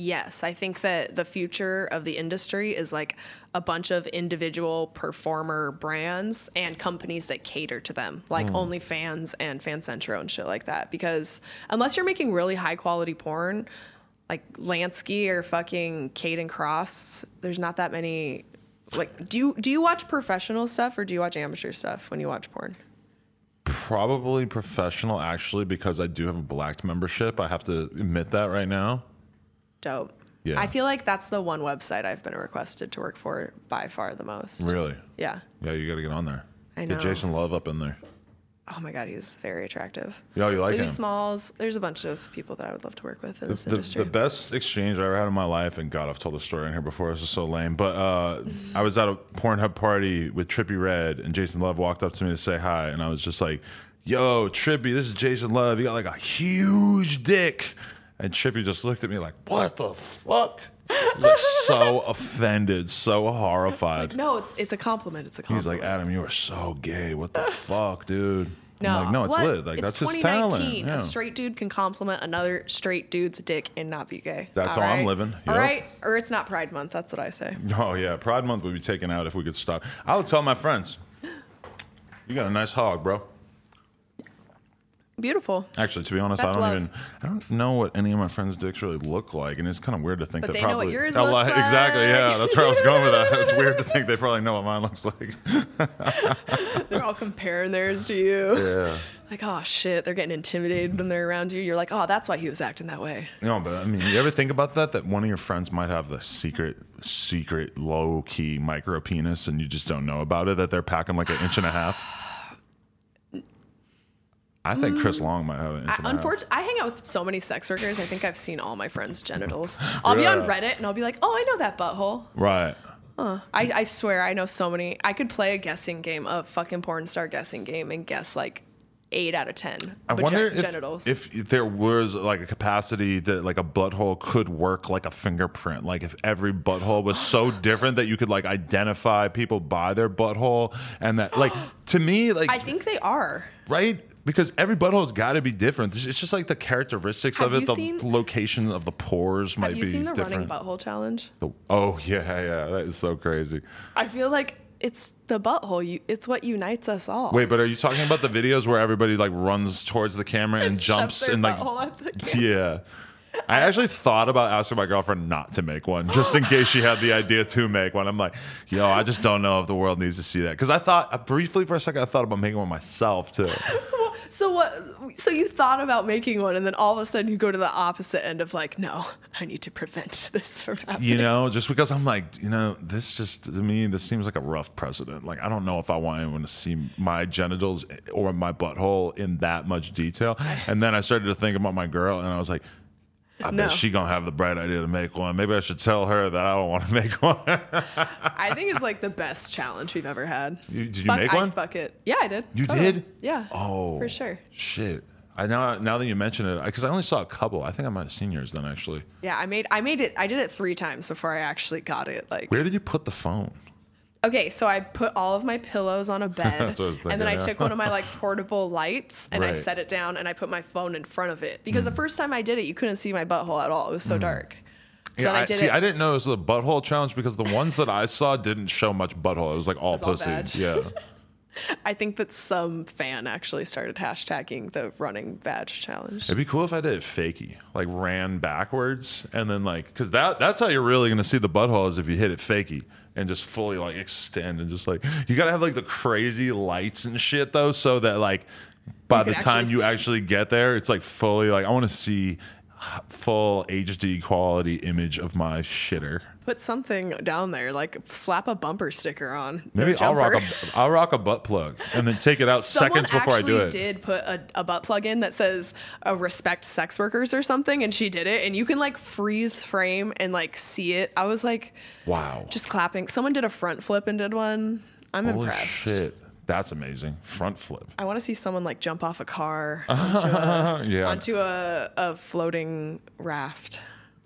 Yes, I think that the future of the industry is like a bunch of individual performer brands and companies that cater to them, like OnlyFans and FanCentro and shit like that. Because unless you're making really high quality porn, like Lansky or fucking Kayden Kross, there's not that many. Like, do you do you watch professional stuff or do you watch amateur stuff when you watch porn? Probably professional actually because I do have a blacked membership. I have to admit that right now. Dope. Yeah. I feel like that's the one website I've been requested to work for by far the most. Really? Yeah. Yeah, you got to get on there. I know. Get. Jason Love up in there. Oh my god, he's very attractive. Yeah, you like Louis him? Smalls. There's a bunch of people that I would love to work with in this the, industry. the best exchange I ever had in my life, and God, I've told the story in here before. This is so lame. But uh, I was at a Pornhub party with Trippie Redd, and Jason Love walked up to me to say hi, and I was just like, "Yo, Trippie, this is Jason Love. You got like a huge dick." And Trippie just looked at me like, "What the fuck?" I was like so offended, so horrified. no, it's it's a compliment. It's a compliment. He's like, "Adam, you are so gay. What the fuck, dude?" No, I'm like, no, it's what? lit. Like It's that's his talent. 2019. Yeah. A straight dude can compliment another straight dude's dick and not be gay. That's All how I'm living. All Yep. right, or it's not Pride Month. That's what I say. Oh yeah, Pride Month would be taken out if we could stop. I would tell my friends, "You got a nice hog, bro." Beautiful. Actually, to be honest, That's I don't love. even I don't know what any of my friends' dicks really look like, and it's kind of weird to think But that they know what probably yours looks lot- exactly. Yeah, that's where I was going with that. It's weird to think they probably know what mine looks like. They're all comparing theirs to you. Yeah. Like, oh shit, they're getting intimidated when they're around you. You're like, oh, that's why he was acting that way. No, but I mean, you ever think about that? That one of your friends might have the secret, secret, low key micro penis, and you just don't know about it. That they're packing like an inch and a half. I think Chris mm. Long might have an I, unfortunately, I hang out with so many sex workers. I think I've seen all my friends' genitals. I'll be on Reddit and I'll be like, oh, I know that butthole. Right. I, I swear I know so many. I could play a guessing game, a fucking porn star guessing game, and guess like eight out of ten. I vagi- wonder if, genitals. if there was like a capacity that like a butthole could work like a fingerprint. Like if every butthole was so different that you could like identify people by their butthole, and that like to me like I think they are. right because every butthole's got to be different. It's just like the characteristics of it. The seen- location of the pores might be different. Have you seen the different. running butthole challenge? The- oh yeah, yeah, that is so crazy. I feel like it's the butthole. You, it's what unites us all. Wait, but are you talking about the videos where everybody like runs towards the camera and, And jumps and like at the camera. yeah. I actually thought about asking my girlfriend not to make one, just in case she had the idea to make one. I'm like, yo, I just don't know if the world needs to see that. Because I thought, uh, briefly for a second, I thought about making one myself too. So what? So you thought about making one, and then all of a sudden you go to the opposite end of like, no, I need to prevent this from happening. You know, just because I'm like, you know, this just to me, this seems like a rough precedent. Like, I don't know if I want anyone to see my genitals or my butthole in that much detail. And then I started to think about my girl, and I was like, I No. bet she gonna have the bright idea to make one. Maybe I should tell her that I don't want to make one. I think it's like the best challenge we've ever had. You- did you Fuck make ice one? bucket. Yeah, I did. You Totally. did? Yeah. oh, for sure. Shit. I now now that you mention it, because I only saw a couple. I think I might have seen yours then. Actually, Yeah, I made I made it. I did it three times before I actually got it. Like, where did you put the phone? Okay, so I put all of my pillows on a bed, That's what I was and then I yeah. took one of my like portable lights and I Right. Mm. set it down and I put my phone in front of it because the first time I did it, you couldn't see my butthole at all. It was so dark. So Yeah, I I, did see, it. I didn't know it was a butthole challenge because the ones that I saw didn't show much butthole. It was like all was all pussy. vag. Yeah. I think that some fan actually started hashtagging the running badge challenge. It'd be cool if I did it fakey, like ran backwards and then like, cause that that's how you're really gonna see the butthole is if you hit it fakey and just fully like extend and just like you gotta have like the crazy lights and shit though, so that like by the time you actually get there, it's like fully like I want to see full HD quality image of my shitter. Put something down there, like slap a bumper sticker on. Maybe I'll rock a I'll rock a butt plug and then take it out Someone seconds before I do it. did put a, a butt plug in that says uh, "respect sex workers" or something, and she did it, and you can like freeze frame and like see it. I was like, Wow. just clapping. Someone did a front flip and did one. I'm Holy impressed. shit. That's amazing. Front flip. I want to see someone like jump off a car onto a, Yeah. onto a, a floating raft.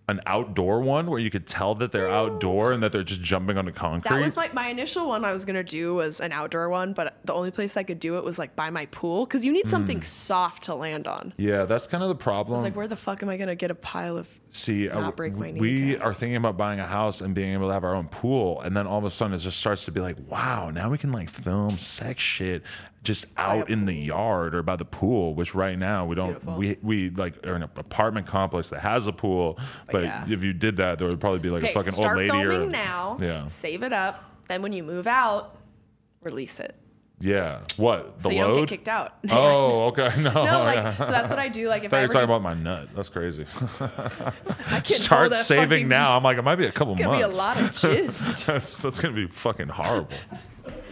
An outdoor one where you could tell that they're outdoor and that they're just jumping onto concrete. That was my, my initial one I was gonna do was an outdoor one, but the only place I could do it was like by my pool because you need something Mm. soft to land on. yeah, that's kind of the problem. It's like where the fuck am I gonna get a pile of See, uh, not break my we are thinking about buying a house and being able to have our own pool, and then all of a sudden it just starts to be like, wow, now we can like film sex shit just out in the yard or by the pool. Which right now we don't. beautiful. We we like are in an apartment complex that has a pool, but yeah. if you did that, there would probably be like a fucking old lady filming or now. Yeah. Save it up. Then when you move out, release it. yeah. What the So you load? don't get kicked out. Oh, okay. No, no, like yeah. so that's what I do. Like if I I you ever were talking about my nut. That's crazy. Start saving fucking- now. I'm like, it might be a couple It's gonna months. be a lot of jizz. that's that's gonna be fucking horrible.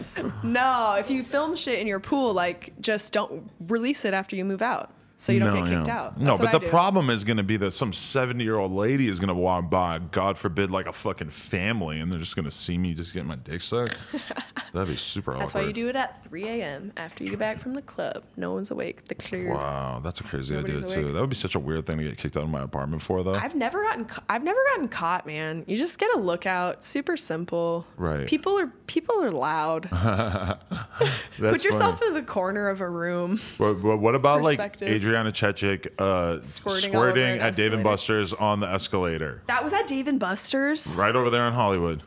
no, if you film shit in your pool, like just don't release it after you move out, so you don't get kicked out. No, but the problem is going to be that some 70 year old lady is going to walk by, God forbid, like a fucking family, and they're just going to see me just getting my dick sucked. That'd be super awesome. That's awkward. why you do it at 3 a.m. after you get back from the club. No one's awake. The clear. Wow, that's a crazy idea Nobody's too. That would be such a weird thing to get kicked out of my apartment for, though. I've never gotten I've never gotten caught, man. You just get a lookout. Super simple. Right. People are people are loud. That's Put yourself funny. in the corner of a room. What, what, what about like perspective. Adriana Chechik uh, Squirting squirting, all over an at Dave and. Buster's on the escalator, That was at Dave and Buster's. right over there in Hollywood?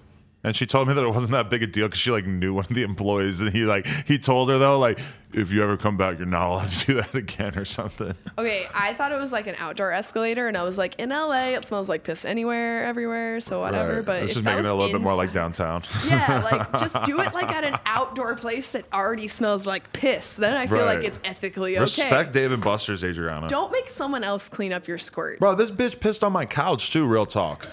And she told me that it wasn't that big a deal because she like knew one of the employees, and he like he told her though like if you ever come back, you're not allowed to do that again or something. Okay, I thought it was like an outdoor escalator, and I was like, in LA, it smells like piss anywhere, everywhere, so whatever. Right. But it's if just making it a was little bit more like downtown. Yeah, like just do it like at an outdoor place that already smells like piss. Then I feel like it's ethically okay. Respect Dave and Buster's, Adriana. Don't make someone else clean up your squirt. Bro, this bitch pissed on my couch too, real talk.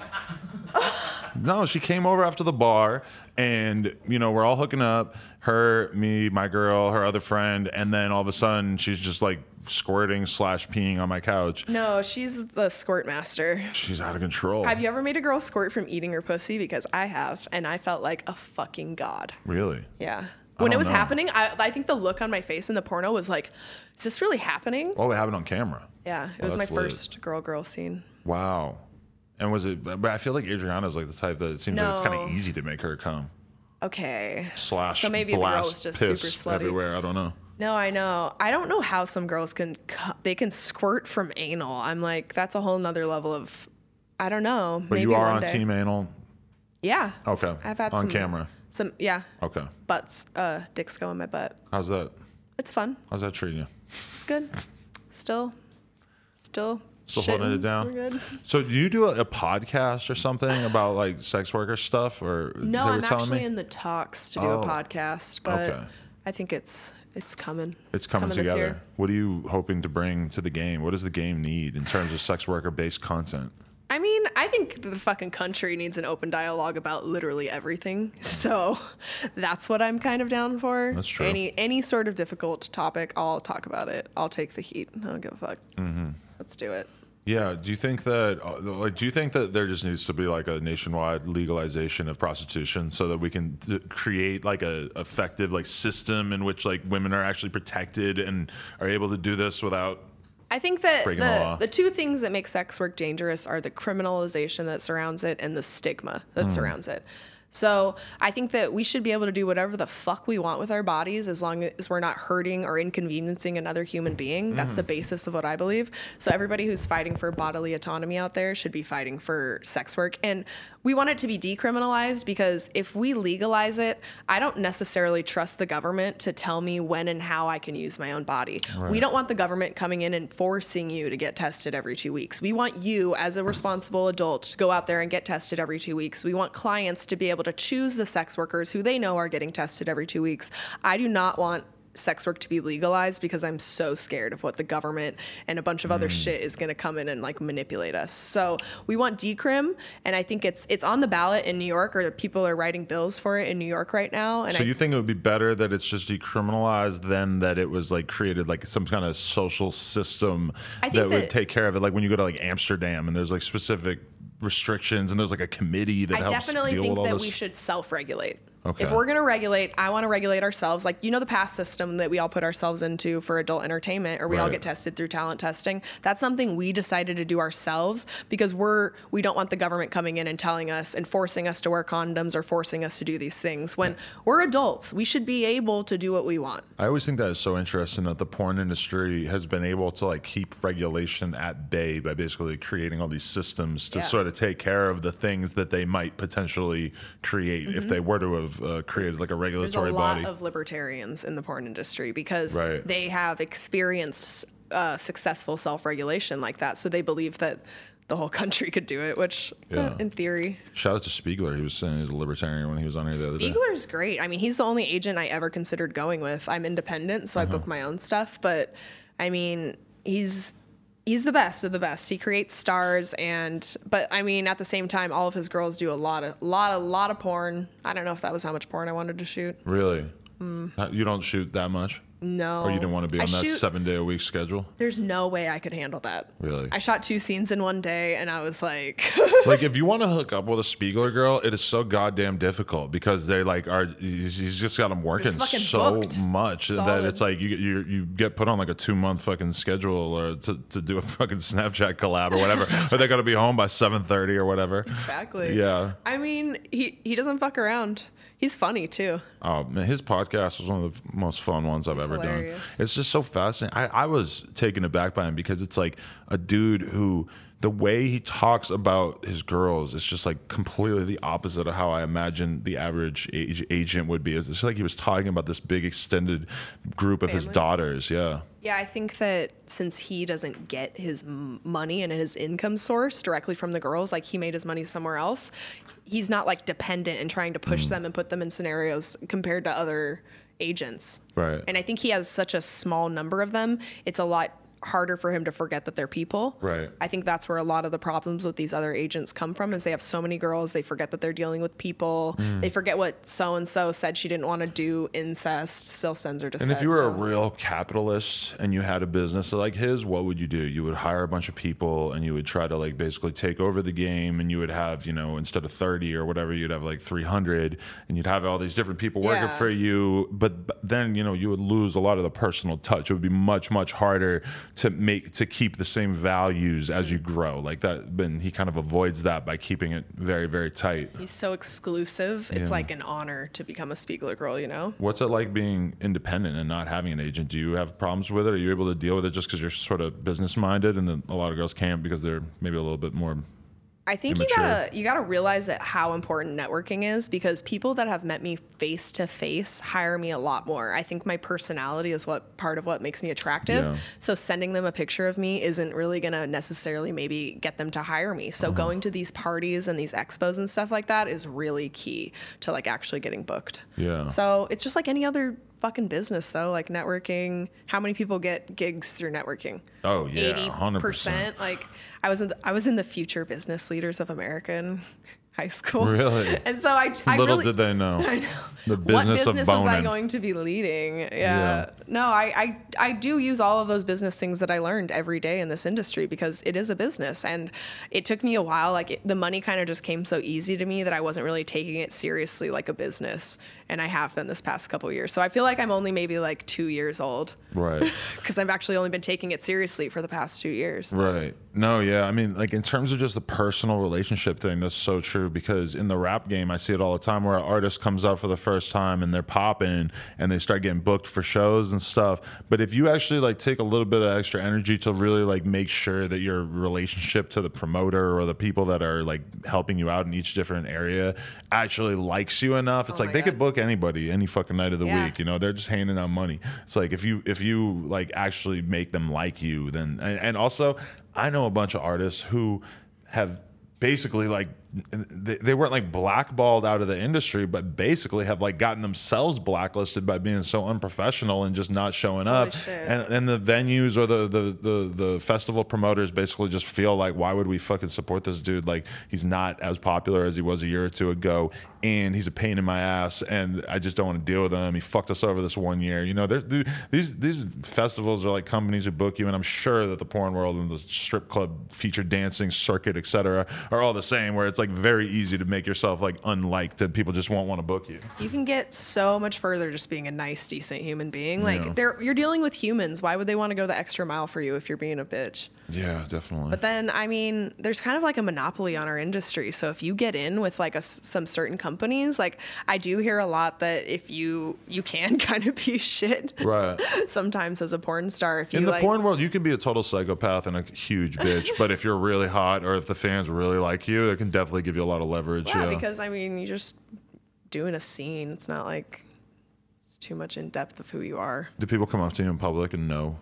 no, she came over after the bar and you know, we're all hooking up. Her, me, my girl, her other friend, and then all of a sudden she's just like squirting slash peeing on my couch. No, she's the squirt master. She's out of control. Have you ever made a girl squirt from eating her pussy? Because I have, and I felt like a fucking god. Really? Yeah. When it was know. happening, I, I think the look on my face in the porno was like, is this really happening? Oh, it on camera. Yeah, it Oh, was my lit. first girl girl scene. Wow. And was it but I feel like Adriana's like the type that it seems like it's kind No. of easy to make her come. Okay. Slash so maybe the girl blast was just piss super slutty. everywhere. I don't know. No, I know. I don't know how some girls can cu- they can squirt from anal. I'm like, that's a whole nother level of I don't know. But maybe you are one on day. team anal. Yeah. Okay. I've had on some camera. Some yeah, Okay. butts, uh, dicks go in my butt. How's that? It's fun. How's that treating you? It's good. Still, still. Still holding it down? We're good. So do you do a, a podcast or something about like sex worker stuff or No, I'm actually me? in the talks to do Oh. a podcast, but Okay. I think it's it's coming. it's coming, this together. What are you hoping to bring to the game? What does the game need in terms of sex worker based content? I mean, I think the fucking country needs an open dialogue about literally everything. So that's what I'm kind of down for. That's true. Any any sort of difficult topic, I'll talk about it. I'll take the heat. I don't give a fuck. Mm-hmm. Let's do it. Yeah. Do you think that, uh, like, do you think that there just needs to be like a nationwide legalization of prostitution so that we can d- create like a effective like system in which like women are actually protected and are able to do this without? I think that the the, the two things that make sex work dangerous are the criminalization that surrounds it and the stigma that Hmm. surrounds it. So I think that we should be able to do whatever the fuck we want with our bodies as long as we're not hurting or inconveniencing another human being. That's Hmm. the basis of what I believe. So everybody who's fighting for bodily autonomy out there should be fighting for sex work. And we want it to be decriminalized because if we legalize it, I don't necessarily trust the government to tell me when and how I can use my own body. We don't want the government coming in and forcing you to get tested every two weeks. We want you, as a responsible adult, to go out there and get tested every two weeks. We want clients to be able to choose the sex workers who they know are getting tested every two weeks. I do not want sex work to be legalized because I'm so scared of what the government and a bunch of other hmm. shit is going to come in and like manipulate us. So we want decrim, and I think it's it's on the ballot in New York, or people are writing bills for it in New York right now. And So I, you think it would be better that it's just decriminalized than that it was like created like some kind of social system think that would take care of it? Like when you go to like Amsterdam and there's like specific restrictions and there's like a committee that I helps definitely deal think with all that this. we should self-regulate. Okay. If we're gonna regulate, I want to regulate ourselves. Like you know the pass system that we all put ourselves into for adult entertainment, or we all get tested through talent testing. That's something we decided to do ourselves because we're we don't want the government coming in and telling us and forcing us to wear condoms or forcing us to do these things. When we're adults, we should be able to do what we want. I always think that is so interesting that the porn industry has been able to like keep regulation at bay by basically creating all these systems to Yeah. sort of take care of the things that they might potentially create if mm-hmm. they were to have uh, created like a Mm-hmm. There's a regulatory lot body. of libertarians in the porn industry because Right. they have experienced uh, successful self-regulation like that, so they believe that the whole country could do it. Which, uh, in theory, Shout out to Spiegler. He was saying he's a libertarian when he was on here the other day. Spiegler's great. I mean, he's the only agent I ever considered going with. I'm independent, so I Uh-huh. book my own stuff. But I mean, he's he's the best of the best. He creates stars, and but I mean, at the same time, all of his girls do a lot of lot a lot of porn. I don't know if that was how much porn I wanted to shoot. Really? Uh, You don't shoot that much, No. or you didn't want to be I on that shoot- seven day a week schedule. There's no way I could handle that. Really? I shot two scenes in one day, and I was like, like if you want to hook up with a Spiegler girl, it is so goddamn difficult because they like are. He's he's just got them working so booked. much that it's like you get- you you get put on like a two month fucking schedule or to, to do a fucking Snapchat collab or whatever, or they got to be home by seven thirty or whatever. exactly. Yeah. I mean, he he doesn't fuck around. He's funny too. Oh man, his podcast was one of the most fun ones I've ever hilarious. done. It's just so fascinating. I, I was taken aback by him because it's like a dude who the way he talks about his girls is just like completely the opposite of how I imagine the average age, agent would be. It's just like he was talking about this big extended group of his daughters. Yeah. Yeah, I think that since he doesn't get his money and his income source directly from the girls, like he made his money somewhere else, he's not like dependent and trying to Mm. push them and put them in scenarios compared to other agents. Right. And I think he has such a small number of them, it's a lot harder for him to forget that they're people. Right. I think that's where a lot of the problems with these other agents come from is they have so many girls, they forget that they're dealing with people. Mm. They forget what so and so said she didn't want to do incest, still sends her to And set, if you were a real capitalist and you had a business like his, what would you do? You would hire a bunch of people and you would try to like basically take over the game and you would have, you know, instead of 30 or whatever, you'd have like 300 and you'd have all these different people working Yeah. for you. But then, you know, you would lose a lot of the personal touch. It would be much, much harder to make, to keep the same values as you mm-hmm. grow. Like that, but he kind of avoids that by keeping it very, very tight. He's so exclusive. It's like an honor to become a Spiegler girl, you know? What's it like being independent and not having an agent? Do you have problems with it? Are you able to deal with it just because you're sort of business minded, and then a lot of girls can't because they're maybe a little bit more? I think you gotta you gotta realize that how important networking is because people that have met me face to face hire me a lot more. I think my personality is what part of what makes me attractive. Yeah. So sending them a picture of me isn't really gonna necessarily maybe get them to hire me. Uh-huh. So going to these parties and these expos and stuff like that is really key to like actually getting booked. Yeah. So it's just like any other fucking business though, like networking. How many people get gigs through networking? Oh yeah, hundred percent. Like I was in the, I was in the future business leaders of America in high school. Really? And so I, I Little really, did they know. I know. The what business business of was I going to be leading? Yeah. Yeah. No, I, I I do use all of those business things that I learned every day in this industry because it is a business, and it took me a while. Like it, the money kind of just came so easy to me that I wasn't really taking it seriously like a business, and I have been this past couple years. So I feel like I'm only maybe like two years old Right. because I've actually only been taking it seriously for the past two years. Right. No, yeah. I mean, like in terms of just the personal relationship thing, that's so true because in the rap game, I see it all the time where an artist comes up for the first time and they're popping and they start getting booked for shows and stuff. But if you actually like take a little bit of extra energy to really like make sure that your relationship to the promoter or the people that are like helping you out in each different area actually likes you enough, it's Oh like they God. could book anybody any fucking night of the Yeah. week. You know, they're just handing out money. It's like if you if you like actually make them like you, then and, and also I know a bunch of artists who have basically like they, they weren't like blackballed out of the industry but basically have like gotten themselves blacklisted by being so unprofessional and just not showing up. shit. and and the venues or the, the the the festival promoters basically just feel like why would we fucking support this dude? Like he's not as popular as he was a year or two ago and he's a pain in my ass and I just don't want to deal with him. He fucked us over this one year. You know dude, these these festivals are like companies who book you and I'm sure that the porn world and the strip club feature dancing circuit etc are all the same where it's like very easy to make yourself like unliked that people just won't want to book you You can get so much further just being a nice, decent human being. Like Yeah. they're you're dealing with humans. Why would they want to go the extra mile for you if you're being a bitch? Yeah definitely But then, I mean, there's kind of like a monopoly on our industry. So if you get in with like a some certain companies, like I do hear a lot that if you you can kind of be shit right sometimes as a porn star. If you In the like, porn world, you can be a total psychopath and a huge bitch, but if you're really hot or if the fans really like you, it can definitely give you a lot of leverage. yeah, Yeah, because I mean, you're just doing a scene. It's not like it's too much in depth of who you are. Do people come up to you in public and know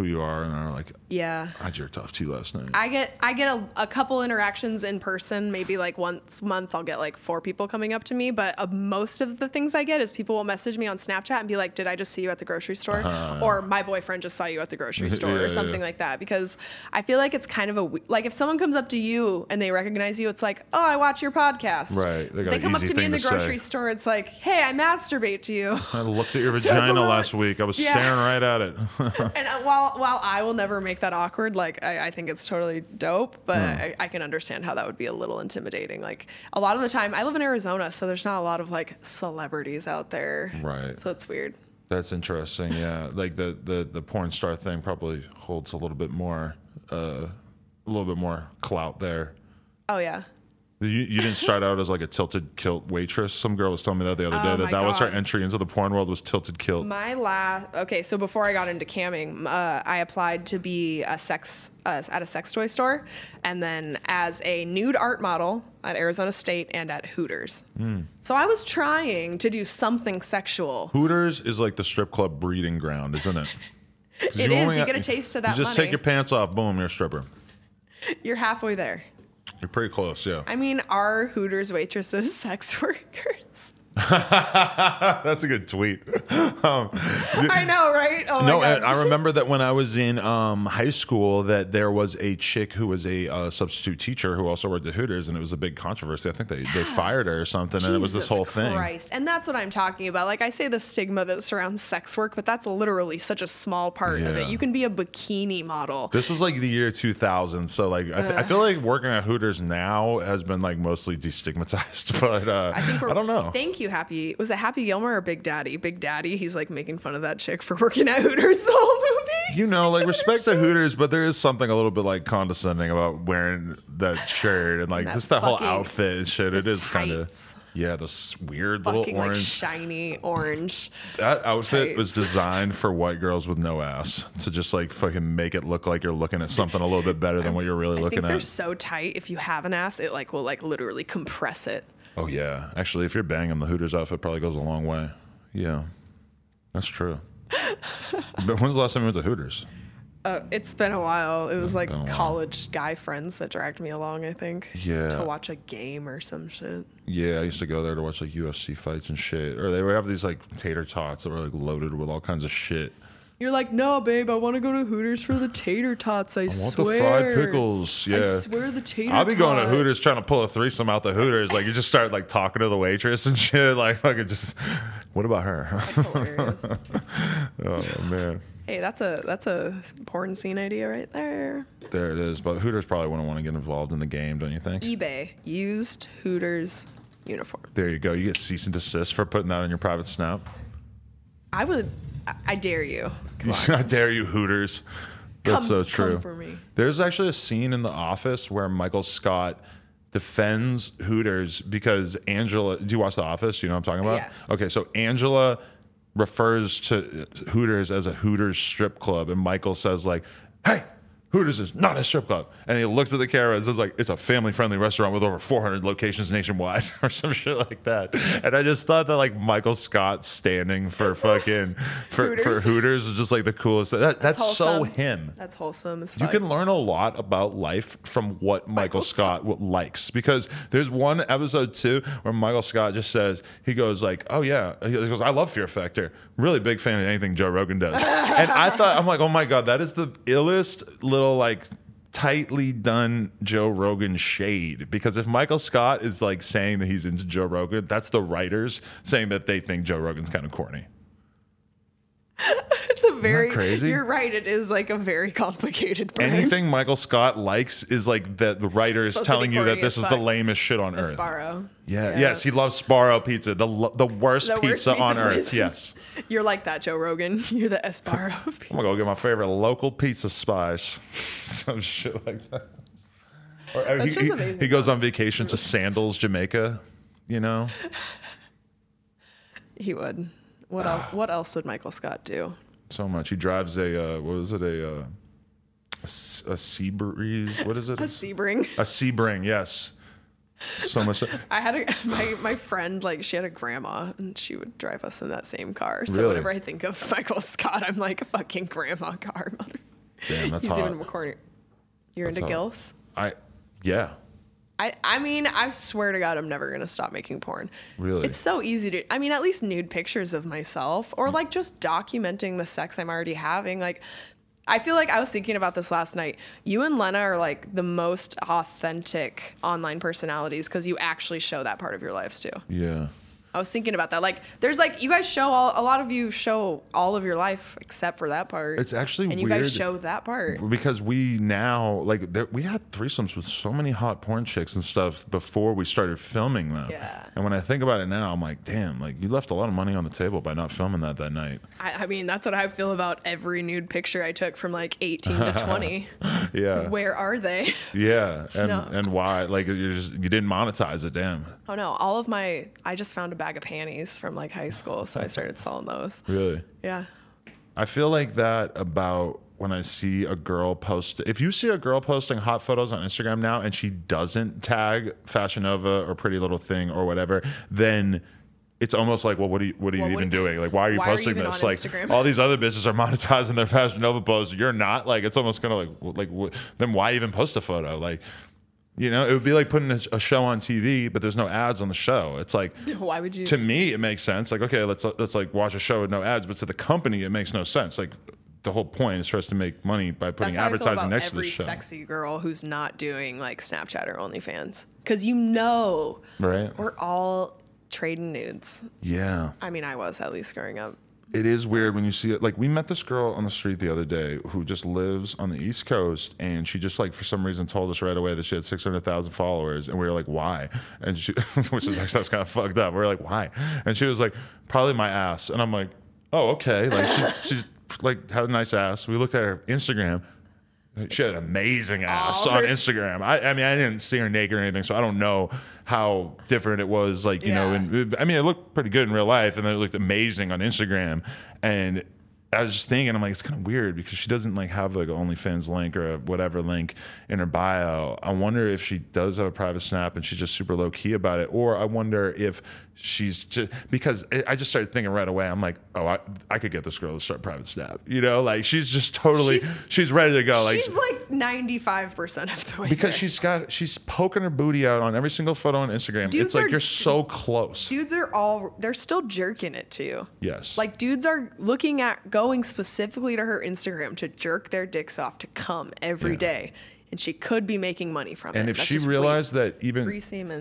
who you are and are like, Yeah. I jerked off to you last night. I get I get a, a couple interactions in person. Maybe like once a month, I'll get like four people coming up to me. But uh, most of the things I get is people will message me on Snapchat and be like, "Did I just see you at the grocery store?" Or my boyfriend just saw you at the grocery store, Uh-huh. Yeah, or yeah. something like that. Because I feel like it's kind of a like if someone comes up to you and they recognize you, it's like, "Oh, I watch your podcast." Right. They They come up to me in the grocery say. store. It's like, "Hey, I masturbate to you." I looked at your So vagina last week. I was Yeah. staring right at it. and uh, while while I will never make that awkward, like I, I think it's totally dope, but Hmm. I, I can understand how that would be a little intimidating. Like a lot of the time, I live in Arizona, so there's not a lot of like celebrities out there, Right. So it's weird. That's interesting. Yeah, like the the the porn star thing probably holds a little bit more, uh, a little bit more clout there. Oh yeah, You, you didn't start out as like a tilted kilt waitress. Some girl was telling me that the other day Oh that that was her entry into the porn world was tilted kilt. my last okay. So before I got into camming, uh, I applied to be a sex uh, at a sex toy store, and then as a nude art model at Arizona State and at Hooters. Hmm. So I was trying to do something sexual. Hooters is like the strip club breeding ground, isn't it? You only You got- get a taste of that You just money. take your pants off, boom, you're a stripper. You're halfway there. You're pretty close, yeah. I mean, are Hooters waitresses sex workers? That's a good tweet. um, I know, right? Oh no. I remember that when I was in um, high school, that there was a chick who was a uh, substitute teacher who also worked at Hooters, and it was a big controversy. I think they, they fired her or something, and it was this Jesus whole thing. Christ. And that's what I'm talking about. Like I say the stigma that surrounds sex work, but that's literally such a small part of it. You can be a bikini model. This was like the year 2000, so like I, th- I feel like working at Hooters now has been like mostly destigmatized, but uh, I think we're I don't know. Thank you, Happy. Was it Happy Gilmore or Big Daddy? Big Daddy, he's like making fun of that chick for working at Hooters the whole movie. You know, like respect to Hooters, but there is something a little bit like condescending about wearing that shirt and like that just that whole outfit and shit. It is kind of yeah, this weird little Fucking like orange. shiny orange. that outfit was designed for white girls with no ass to just like fucking make it look like you're looking at something a little bit better than what you're really I looking think they're so tight. If you have an ass, it like will like literally compress it. Oh yeah, actually, if you're banging, the Hooters outfit probably goes a long way. Yeah, that's true. but when's the last time you went to Hooters? Uh, it's been a while. It was like a while. college guy friends that dragged me along, I think. Yeah. To watch a game or some shit. Yeah, I used to go there to watch like UFC fights and shit. Or they would have these like tater tots that were like loaded with all kinds of shit. You're like, no, babe, I want to go to Hooters for the tater tots. I, swear." I want swear. the fried pickles. Yeah. I swear the tater I'll be going to. Hooters trying to pull a threesome out the Hooters. Like you just start like talking to the waitress and shit. Like fucking just, what about her? Oh man, hey, that's a that's a porn scene idea right there. there it is. But Hooters probably wouldn't want to get involved in the game, don't you think? eBay used Hooters uniform. There you go. You get cease and desist for putting that on your private snap. I would. I- I dare you. Come on. I dare you, Hooters. That's Come- so come true. for me. There's actually a scene in The Office where Michael Scott defends Hooters because Angela. Do you watch The Office? You know what I'm talking about? Yeah. Okay, so Angela refers to Hooters as a Hooters strip club, and Michael says like, "Hey." Hooters is not a strip club. And he looks at the camera and says, like, it's a family friendly restaurant with over 400 locations nationwide or some shit like that. And I just thought that, like, Michael Scott standing for fucking, for, for Hooters. Hooters is just like the coolest. That, that's so wholesome. him. That's wholesome You can learn a lot about life from what Michael, Scott w- likes because there's one episode too where Michael Scott just says he goes like, "Oh yeah," he goes, "I love Fear Factor. Really big fan of anything Joe Rogan does." and I thought I'm like, "Oh my god, that is the illest little like." tightly done Joe Rogan shade because if Michael Scott is like saying that he's into Joe Rogan, that's the writers saying that they think Joe Rogan's kind of corny. it's a very crazy? You're right. It is like a very complicated brain. Anything Michael Scott likes is like that the writer is Supposed to be telling you that this is the lamest shit on earth. Sbarro. Yeah. Yes, he loves Sbarro pizza, the the worst, The worst pizza, on earth. Yes. You're like that, Joe Rogan. You're the Sbarro. I'm gonna go get my favorite local pizza spice, some shit like that. Or, uh, That's he, he- amazing. he goes on vacation to Sandals, Jamaica. You know, he would. What Ah. else? What else would Michael Scott do? so much. He drives a uh, what was it a uh, a, s- a sea breeze? What is it? A Sebring. A Sebring. Yes. So much. I had a my my friend like she had a grandma and she would drive us in that same car. So Really? whenever I think of Michael Scott, I'm like a fucking grandma car, mother. Damn, that's He's hot. even more corny. You're into hot. gilfs? I yeah. I, I mean, I swear to God, I'm never gonna stop making porn. Really? It's so easy to. I mean, at least nude pictures of myself, Mm. or like just documenting the sex I'm already having. Like, I feel like I was thinking about this last night. You and Lena are like the most authentic online personalities because you actually show that part of your lives too. Yeah. I was thinking about that. Like, there's like you guys show all. A lot of you show all of your life except for that part. It's actually and you guys show that part. because we now like there, we had threesomes with so many hot porn chicks and stuff before we started filming them. Yeah. And when I think about it now, I'm like, damn, like you left a lot of money on the table by not filming that that night. I, I mean, that's what I feel about every nude picture I took from like 18 to 20. Yeah. Where are they? yeah. And No. and why? Like you just you didn't monetize it. Damn. Oh no, all of my I just found a bag of panties from like high school, so I started selling those. Really. Yeah. I feel like that about when I see a girl post. If you see a girl posting hot photos on Instagram now and she doesn't tag Fashion Nova or Pretty Little Thing or whatever, then it's almost like, well, what are you, what are you Well, even doing? Like, why are you why are you posting this? Like, Instagram? all these other bitches are monetizing their Fashion Nova posts. You're not. Like, it's almost kind of like, like, then why even post a photo? Like, you know, it would be like putting a, a show on TV, but there's no ads on the show. It's like, Why would you? to me it makes sense like okay let's let's like watch a show with no ads but to the company it makes no sense like the whole point is for us to make money by putting that's how I feel advertising next to the every sexy girl who's not doing like Snapchat or OnlyFans, because you know right we're all trading nudes. yeah I mean, I was at least growing up. It is weird when you see it. Like we met this girl on the street the other day who just lives on the east coast and she just like for some reason told us right away that she had 600000 followers and we were like why? And she which is actually that's kind of fucked up. We were like why? And she was like probably my ass. And i'm like oh okay. Like she, she like had a nice ass. We looked at her instagram. She had an amazing ass on Instagram. I, I mean, I didn't see her naked or anything, so I don't know how different it was. Like, you know, and I mean, it looked pretty good in real life, and then it looked amazing on Instagram. And I was just thinking, I'm like, it's kind of weird because she doesn't like have like an OnlyFans link or a whatever link in her bio. I wonder if she does have a private snap and she's just super low key about it, or I wonder if she's just because I- I just started thinking right away. I'm like, oh, I, I could get this girl to start private snap. You know, like she's just totally she's, She's- ready to go. Like She's like 95% of the way because there. she's got she's poking her booty out on every single photo on Instagram. Dudes it's like you're so close. dudes are all they're still jerking it too. yes. Like dudes are looking at going specifically to her Instagram to jerk their dicks off to come every Yeah. day, and she could be making money from it. and if That's she realized that even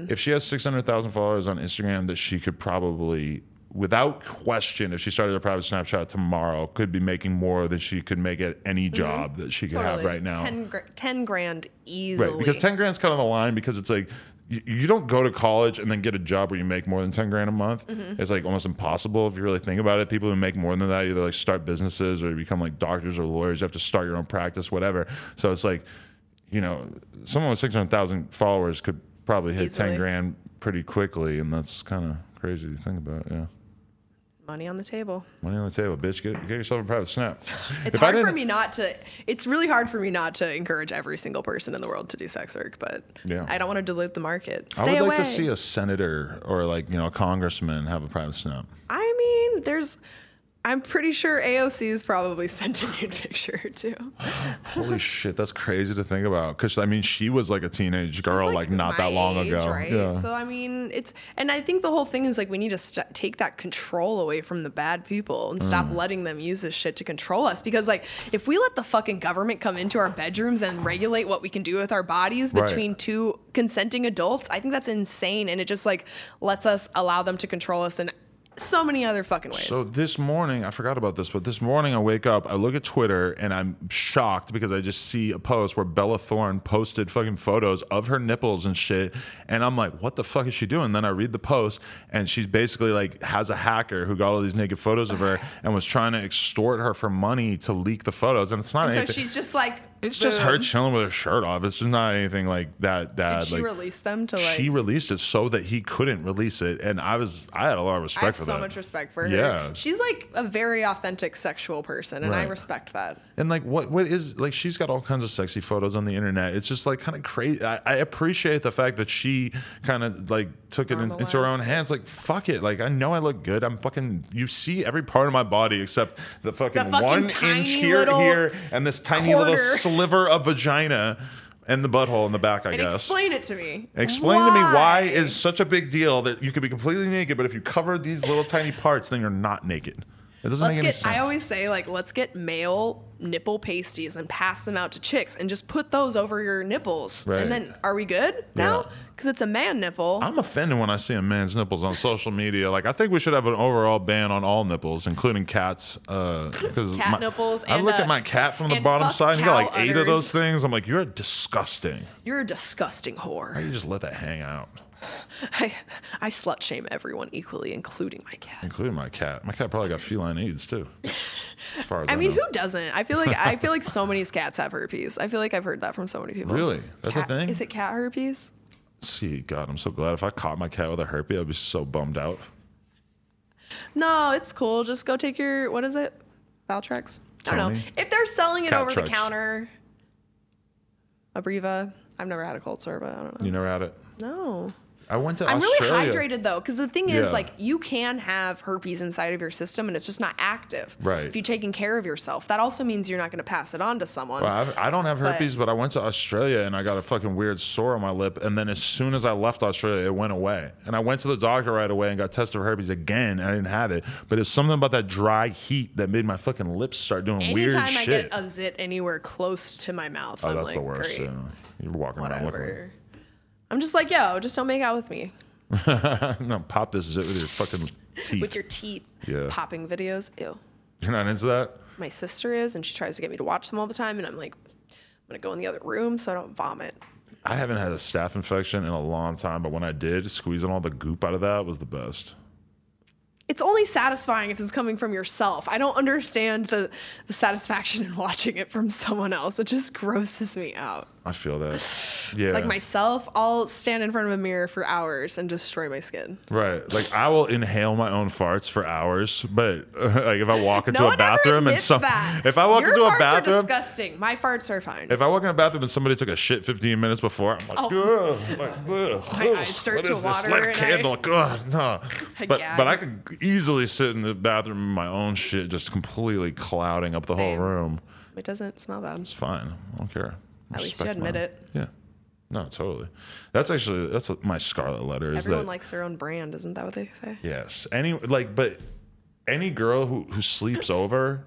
if she has 600,000 followers on Instagram that she could probably without question if she started a private Snapchat tomorrow could be making more than she could make at any job that she could Mm-hmm. Totally. have right now. 10, gr- 10 grand easily. Right, because 10 grand's kind of the line because it's like you, you don't go to college and then get a job where you make more than 10 grand a month. Mm-hmm. It's like almost impossible if you really think about it. People who make more than that either like start businesses or become like doctors or lawyers. You have to start your own practice, whatever. So it's like, you know, someone with 600,000 followers could probably hit 10 grand pretty quickly. And that's kind of crazy to think about. Yeah. Money on the table. Money on the table, bitch. Get, get yourself a private snap. It's If hard for me not to. It's really hard for me not to encourage every single person in the world to do sex work, but Yeah. I don't want to dilute the market. I would away. like to see a senator or like, you know, a congressman have a private snap. I mean, there's. I'm pretty sure AOC is probably sent a nude picture too. Holy shit, that's crazy to think about. Because I mean, she was like a teenage girl, It's, like, not that long age, ago. right? Yeah. So I mean, it's and I think the whole thing is like we need to st- take that control away from the bad people and Mm. stop letting them use this shit to control us. Because like if we let the fucking government come into our bedrooms and regulate what we can do with our bodies Right. between two consenting adults, I think that's insane, and it just like lets us allow them to control us in so many other fucking ways. So this morning, I forgot about this, but this morning I wake up, I look at Twitter, and I'm shocked because I just see a post where Bella Thorne posted fucking photos of her nipples and shit, and I'm like, what the fuck is she doing? Then I read the post, and she's basically like has a hacker who got all these naked photos of her and was trying to extort her for money to leak the photos, and it's not And so she's just like it's just her chilling with her shirt off. It's just not anything like that. That Did she like, release them to like? she released it so that he couldn't release it, and I was I had a lot of respect I have for so that. much respect for her. Yeah. She's like a very authentic sexual person, and I respect that. And like, what what is like? She's got all kinds of sexy photos on the internet. It's just like kind of crazy. I, I appreciate the fact that she kind of like took it in, into her own hands. Like, fuck it. Like, I know I look good. I'm fucking. You see every part of my body except the fucking, fucking one inch here, here, and this tiny little sliver of vagina. And the butthole in the back, I And guess. explain it to me. Explain to me why it's such a big deal that you could be completely naked, but if you cover these little tiny parts, then you're not naked. It doesn't Let's make any get. sense. I always say like, let's get male nipple pasties and pass them out to chicks, and just put those over your nipples, Right. and then are we good now? Yeah. Because it's a man nipple. I'm offended when I see a man's nipples on social media. Like, I think we should have an overall ban on all nipples, including cats. Because Cat nipples I look uh, at my cat from the bottom side. and He got like cow eight of those things. I'm like, you're disgusting. You're a disgusting How whore. do you just let that hang out? I, I slut shame everyone equally, including my cat. Including my cat. My cat probably got feline AIDS too. As far as I, I mean, know. who doesn't? I feel like I feel like so many cats have herpes. I feel like I've heard that from so many people. Really? That's a thing? Is it cat herpes? See, God, I'm so glad. If I caught my cat with a herpes, I'd be so bummed out. No, it's cool. Just go take your what is it? Valtrex. I don't know. If they're selling it over the Cattrex. counter, Abreva. I've never had a cold sore, but I don't know. You never had it? No. I went to I'm Australia. really hydrated though, because the thing is, Yeah. like, you can have herpes inside of your system, and it's just not active. Right. If you're taking care of yourself, that also means you're not going to pass it on to someone. Well, I've- I don't have herpes, but, I went to Australia and I got a fucking weird sore on my lip. And then as soon as I left Australia, it went away. And I went to the doctor right away and got tested for herpes again. And I didn't have it, but it's something about that dry heat that made my fucking lips start doing weird shit. Anytime I get a zit anywhere close to my mouth, oh, I'm that's like, the worst. great, Yeah. You're walking around looking. I'm just like, yo, just don't make out with me no, pop this zit with your fucking teeth. with your teeth. Yeah. Popping videos. Ew. You're not into that? My sister is, and she tries to get me to watch them all the time, and I'm like, I'm gonna go in the other room so I don't vomit. I haven't had a staph infection in a long time, but when I did, squeezing all the goop out of that was the best. It's only satisfying if it's coming from yourself. I don't understand the, the satisfaction in watching it from someone else. It just grosses me out. I feel that. Yeah. Like myself, I'll stand in front of a mirror for hours and destroy my skin. Right. Like I will inhale my own farts for hours, but like if I walk into No a bathroom and some that. if I walk Your into a farts Are bathroom disgusting. My farts are fine. if I walk in a bathroom and somebody took a shit 15 minutes before, I'm like, Oh. ugh, like, ugh, My ugh, eyes start what to water Light a and I- candle. God, no. I But gag. but I could easily sit in the bathroom in my own shit, just completely clouding up the whole room. it doesn't smell bad. It's fine. I don't care. At least you Respect admit mine. it. Yeah. No, totally. That's actually that's my scarlet letter. Is Everyone that likes their own brand, isn't that what they say? Yes. Any like, but any girl who who sleeps over,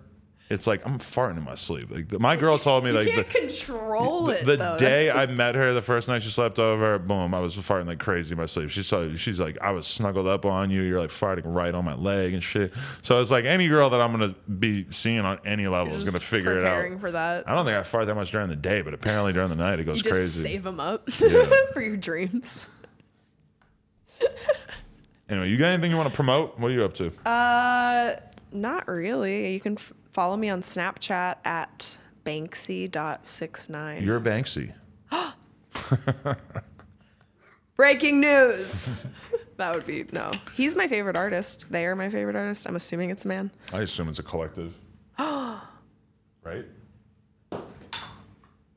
it's like I'm farting in my sleep. Like my girl told me You like can't the, control the, it. the though. day That's I met her, the first night she slept over, boom, I was farting like crazy in my sleep. She saw she's like, I was snuggled up on you. You're like farting right on my leg and shit. So it's like any girl that I'm gonna be seeing on any level is gonna figure it out. for that. I don't think I fart that much during the day, but apparently during the night it goes You just crazy. save them up Yeah. for your dreams. Anyway, you got anything you want to promote? What are you up to? Uh, not really. You can f- follow me on Snapchat at banksy.69. You're Banksy. Breaking news. that would be no. He's my favorite artist. They are my favorite artist. I'm assuming it's a man. I assume it's a collective. right?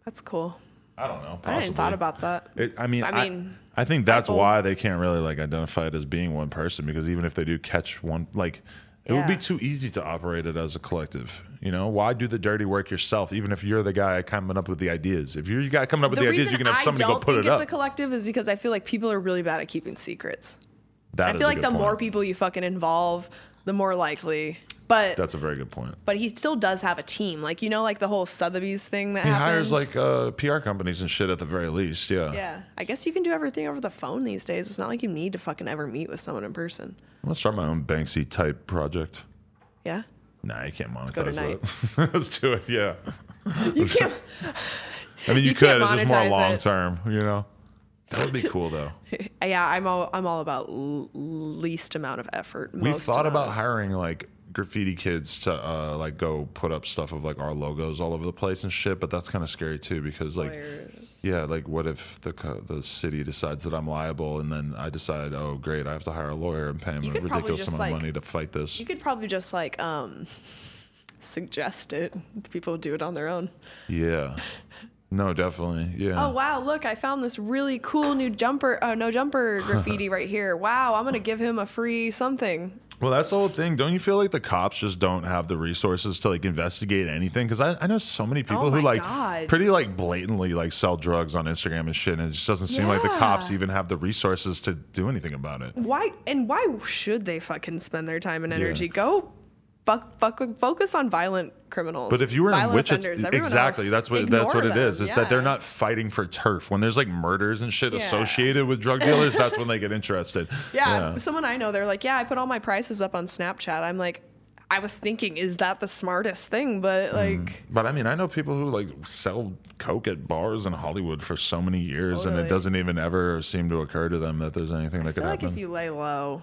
That's cool. I don't know. I hadn't thought about that. It, I mean, I I mean, I, think that's why they can't really like identify it as being one person because even if they do catch one, like it would be too easy to operate it as a collective. You know, why do the dirty work yourself? Even if you're the guy coming up with the ideas, if you're the guy coming up with the, ideas, you can have I somebody don't go put think it it's a collective is because I feel like people are really bad at keeping secrets. That I feel like the more people you fucking involve, the more likely. But That's a very good point. but he still does have a team. Like you know, like the whole Sotheby's thing that He happened. hires like uh, PR companies and shit at the very least. Yeah. Yeah, I guess you can do everything over the phone these days. It's not like you need to fucking ever meet with someone in person. I'm gonna start my own Banksy type project. Yeah, Nah, you can't monetize that. Let's do it. Yeah. you can't. I mean, you, You could. It's just more long term. You know. That would be cool though. yeah, I'm all I'm all about l- least amount of effort. We've thought amount about hiring like graffiti kids to uh, like go put up stuff of like our logos all over the place and shit, but that's kind of scary too because like lawyers. yeah, like what if the co- the city decides that I'm liable and then I decide oh great I have to hire a lawyer and pay him You a could probably ridiculous just, amount of like- money to fight this. You could probably just like um suggest it. People do it on their own. Yeah. No, definitely. Yeah. Oh wow, look, I found this really cool new jumper uh, no jumper graffiti right here. Wow, I'm going to give him a free something. Well, that's the whole thing. Don't you feel like the cops just don't have the resources to like investigate anything? Because I, I know so many people Oh who my like God. pretty like blatantly like sell drugs on Instagram and shit, and it just doesn't seem like the cops Yeah. even have the resources to do anything about it. Why and why should they fucking spend their time and energy? Go fuck, fuck, focus on violent criminals. But if you were in Wichita, exactly, that's what that's what it them. is. Is that they're not fighting for turf when there's like murders and shit Yeah. associated with drug dealers. that's when they get interested. Yeah, someone I know, they're like, yeah, I put all my prices up on Snapchat. I'm like, I was thinking, is that the smartest thing? But Mm. like, But I mean, I know people who like sell coke at bars in Hollywood for so many years, and it doesn't even ever seem to occur to them that there's anything that I could like happen. if you lay low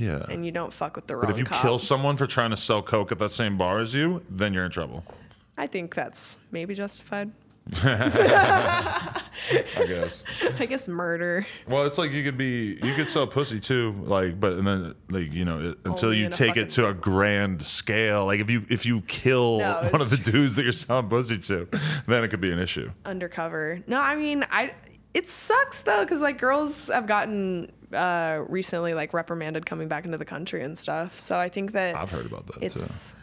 yeah. and you don't fuck with the wrong But if you cop, kill someone for trying to sell coke at that same bar as you, then you're in trouble. I think that's maybe justified. I guess. I guess murder. well, it's like you could be, you could sell pussy too, like, but and then like you know, it, until Only you take it to a grand scale. Like if you if you kill No, one of the it's dudes that you're selling pussy to, then it could be an issue. undercover. No, I mean, I. It sucks though, because like girls have gotten uh, recently like reprimanded coming back into the country and stuff. So I think that I've heard about that too. it's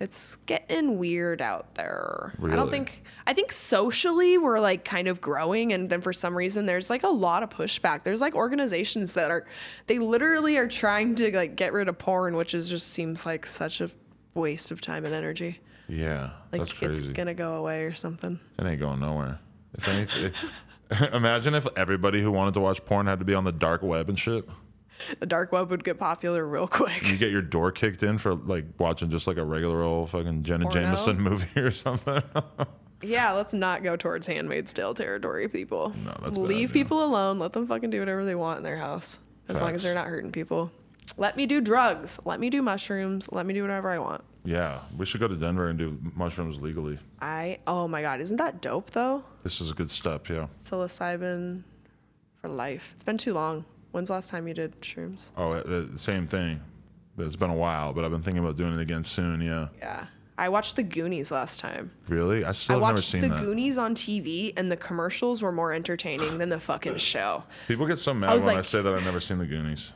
it's getting weird out there. I don't think I think socially we're like kind of growing and then for some reason there's like a lot of pushback. There's like organizations that are they literally are trying to like get rid of porn, which is just seems like such a waste of time and energy. Yeah, Like that's it's gonna go away or something. It ain't going nowhere. If anything, imagine if everybody who wanted to watch porn had to be on the dark web and shit. The dark web would get popular real quick. You get your door kicked in for like watching just like a regular old fucking Jenna Porno? Jameson movie or something. Yeah, let's not go towards Handmaid's Tale territory, people. No, that's bad Leave idea. people alone. Let them fucking do whatever they want in their house, as long as they're not hurting people. Let me do drugs. Let me do mushrooms. Let me do whatever I want. Yeah, we should go to Denver and do mushrooms legally. I oh my god, isn't that dope though? This is a good step. Yeah. Psilocybin for life. It's been too long. When's the last time you did shrooms? Oh, uh, the same thing. It's been a while, but I've been thinking about doing it again soon. Yeah. Yeah. I watched The Goonies last time. Really? I still I have never watched seen The that. Goonies on TV, and the commercials were more entertaining than the fucking show. People get so mad was when I say that I've never seen the Goonies.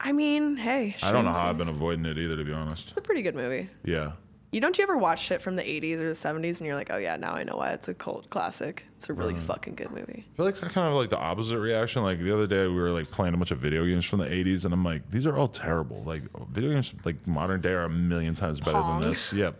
I mean, hey, I don't know how I've been avoiding it either, to be honest. It's a pretty good movie. Yeah. You don't you ever watch shit from the 80s or the 70s and you're like, oh yeah, now I know why it's a cult classic. It's a really Mm. fucking good movie. I feel like it's kind of like the opposite reaction. Like the other day, we were like playing a bunch of video games from the '80s, and I'm like, these are all terrible. Like video games, like modern day, are a million times better Pong. than this. Yeah,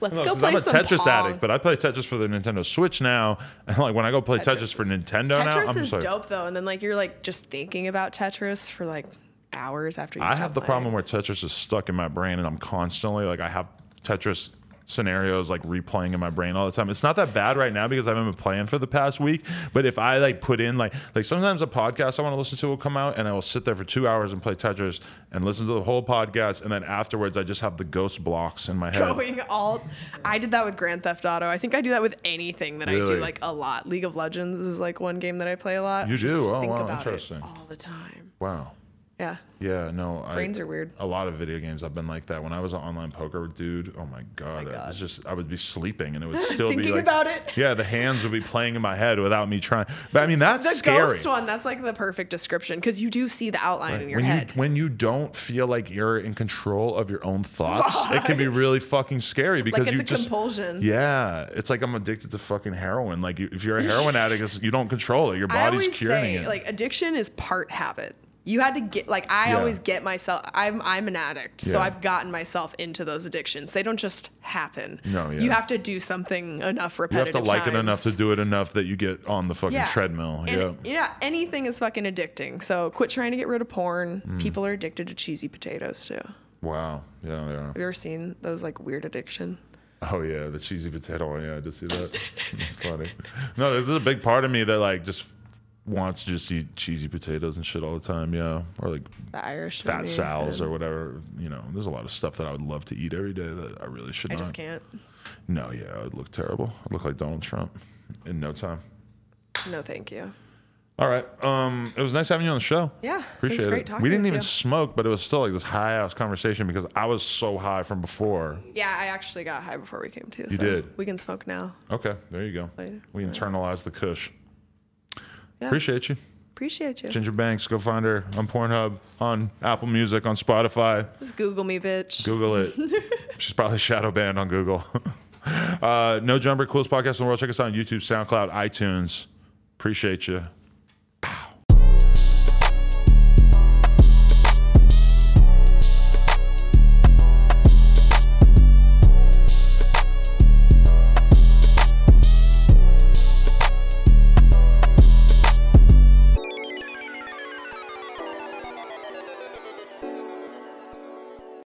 Let's No, go play I'm a some Tetris Pong. addict, but I play Tetris for the Nintendo Switch now, and like when I go play Tetris, Tetris for Nintendo now, Tetris I'm is like, dope though, and then like you're like just thinking about Tetris for like hours after you I have the playing. problem where Tetris is stuck in my brain, and I'm constantly like I have Tetris scenarios like replaying in my brain all the time. It's not that bad right now because I haven't been playing for the past week. But if I like put in like like sometimes a podcast I want to listen to will come out, and I will sit there for two hours and play Tetris and listen to the whole podcast, and then afterwards I just have the ghost blocks in my head. going all I did that with Grand Theft Auto. I think I do that with anything that I do like a lot. League of Legends is like one game that I play a lot. You Just do? Oh, think wow, about it interesting. all the time. Wow. Yeah. Yeah, no, I, Brains are weird. A lot of video games I've been like that. When I was an online poker dude, oh my god, my it was just I would be sleeping and it would still be Thinking like, about it. Yeah, the hands would be playing in my head without me trying. But I mean, that's The scary. ghost one, that's like the perfect description because you do see the outline in your when head. you when you don't feel like you're in control of your own thoughts, it can be really fucking scary because like it's you a just compulsion. yeah, it's like I'm addicted to fucking heroin. Like you, if you're a heroin addict, you don't control it. Your body's curing say it. like addiction is part habit. You had to get like I Yeah. always get myself. I'm I'm an addict, so I've gotten myself into those addictions. They don't just happen. No, yeah. You have to do something enough repetitively. you have repetitive. to like it enough to do it enough that you get on the fucking treadmill. And, yeah. yeah, anything is fucking addicting. So quit trying to get rid of porn. Mm. People are addicted to cheesy potatoes too. Wow. Yeah, yeah. Have you ever seen those like weird addiction? Oh yeah, the cheesy potato. Yeah, I did see that. It's funny. No, there's a big part of me that like just wants to just eat cheesy potatoes and shit all the time. Yeah, or like The Irish. fat sows or whatever. You know, there's a lot of stuff that I would love to eat every day that I really should not. I not. just can't. No, yeah, I would look terrible. I'd look like Donald Trump in no time. No, thank you. All right. Um, it was nice having you on the show. Yeah, it was appreciate great it. talking we didn't even you. smoke, but it was still like this high ass conversation because I was so high from before. Yeah, I actually got high before we came to. You so did? We can smoke now. Okay, there you go. Later. We internalized the Kush. Yeah. Appreciate you, Appreciate you. Ginger Banks. Go find her on Pornhub, on Apple Music, on Spotify. Just Google me, bitch. Google it. She's probably shadow banned on Google. uh, no Jumper, coolest podcast in the world. Check us out on YouTube, SoundCloud, iTunes. Appreciate you.